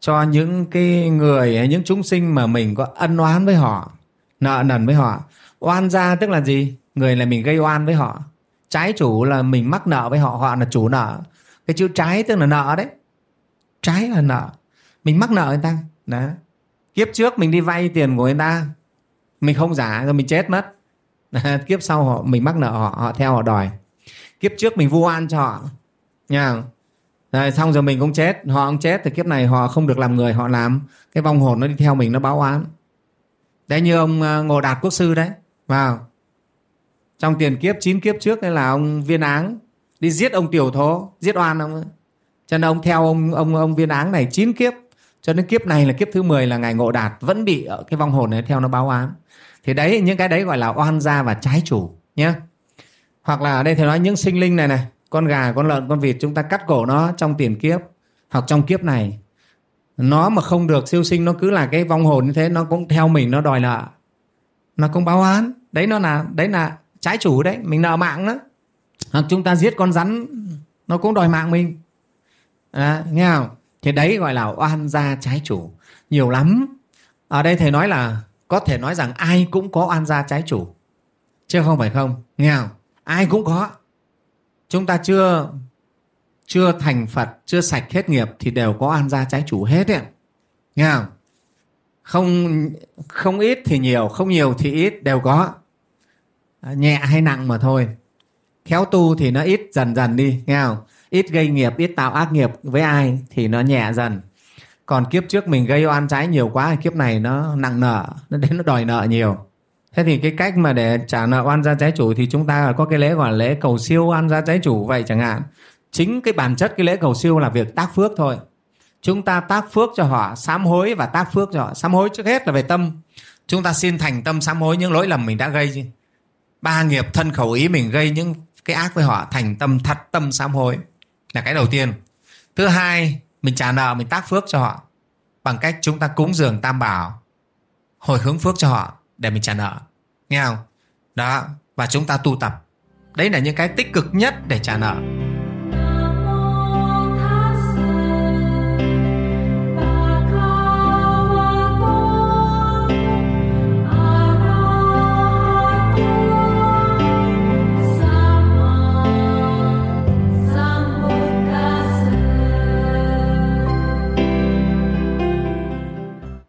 Cho những cái người những chúng sinh mà mình có ân oán với họ, nợ nần với họ. Oan gia tức là gì? Người là mình gây oan với họ. Trái chủ là mình mắc nợ với họ họ là chủ nợ. Cái chữ trái tức là nợ đấy. Trái là nợ. Mình mắc nợ người ta. Đó kiếp trước mình đi vay tiền của người ta. Mình không giả, rồi mình chết mất. Kiếp sau họ, mình mắc nợ họ họ theo họ đòi. Kiếp trước mình vu oan cho họ nha. Rồi xong rồi mình cũng chết. Họ cũng chết. Thì kiếp này họ không được làm người họ làm cái vong hồn nó đi theo mình nó báo oán đấy như ông ờ, ngộ đạt quốc sư đấy. Vào. Trong tiền kiếp chín kiếp trước đấy là ông viên áng đi giết ông tiểu thố giết oan ông ấy. cho nên ông theo ông ông ông viên áng này chín kiếp. Cho đến kiếp này là kiếp thứ 10 là ngày ngộ đạt vẫn bị ở cái vong hồn này theo nó báo án. Thì đấy những cái đấy gọi là oan gia và trái chủ nhé hoặc là ở đây thầy nói những sinh linh này này con gà con lợn con vịt chúng ta cắt cổ nó trong tiền kiếp hoặc trong kiếp này. Nó mà không được siêu sinh nó cứ là cái vong hồn như thế nó cũng theo mình nó đòi nợ. Nó cũng báo án. Đấy nó là đấy là trái chủ đấy mình nợ mạng đó. Hoặc chúng ta giết con rắn nó cũng đòi mạng mình. À, nghe không? Thì đấy gọi là oan gia trái chủ. Nhiều lắm. Ở đây thầy nói là có thể nói rằng ai cũng có oan gia trái chủ. Chứ không phải không. Nghe không? Ai cũng có chúng ta chưa chưa thành phật, chưa sạch hết nghiệp thì đều có ăn gia trái chủ hết ấy. nghe không? Không không ít thì nhiều, không nhiều thì ít, đều có. Nhẹ hay nặng mà thôi. Khéo tu thì nó ít dần dần đi, nghe không? Ít gây nghiệp, ít tạo ác nghiệp với ai thì nó nhẹ dần. Còn kiếp trước mình gây oan trái nhiều quá, kiếp này nó nặng nợ, nó đến nó đòi nợ nhiều thế thì cái cách mà để trả nợ oan gia trái chủ thì chúng ta có cái lễ gọi là lễ cầu siêu oan gia trái chủ vậy chẳng hạn. Chính cái bản chất cái lễ cầu siêu là việc tác phước thôi. Chúng ta tác phước cho họ, sám hối và tác phước cho họ. Sám hối trước hết là về tâm. Chúng ta xin thành tâm sám hối những lỗi lầm mình đã gây ba nghiệp thân khẩu ý mình gây những cái ác với họ, thành tâm thật tâm sám hối. Là cái đầu tiên. Thứ hai, mình trả nợ, mình tác phước cho họ. Bằng cách chúng ta cúng dường tam bảo, hồi hướng phước cho họ để mình trả nợ. Nghe không? Đó, và chúng ta tu tập. Đấy là những cái tích cực nhất để trả nợ.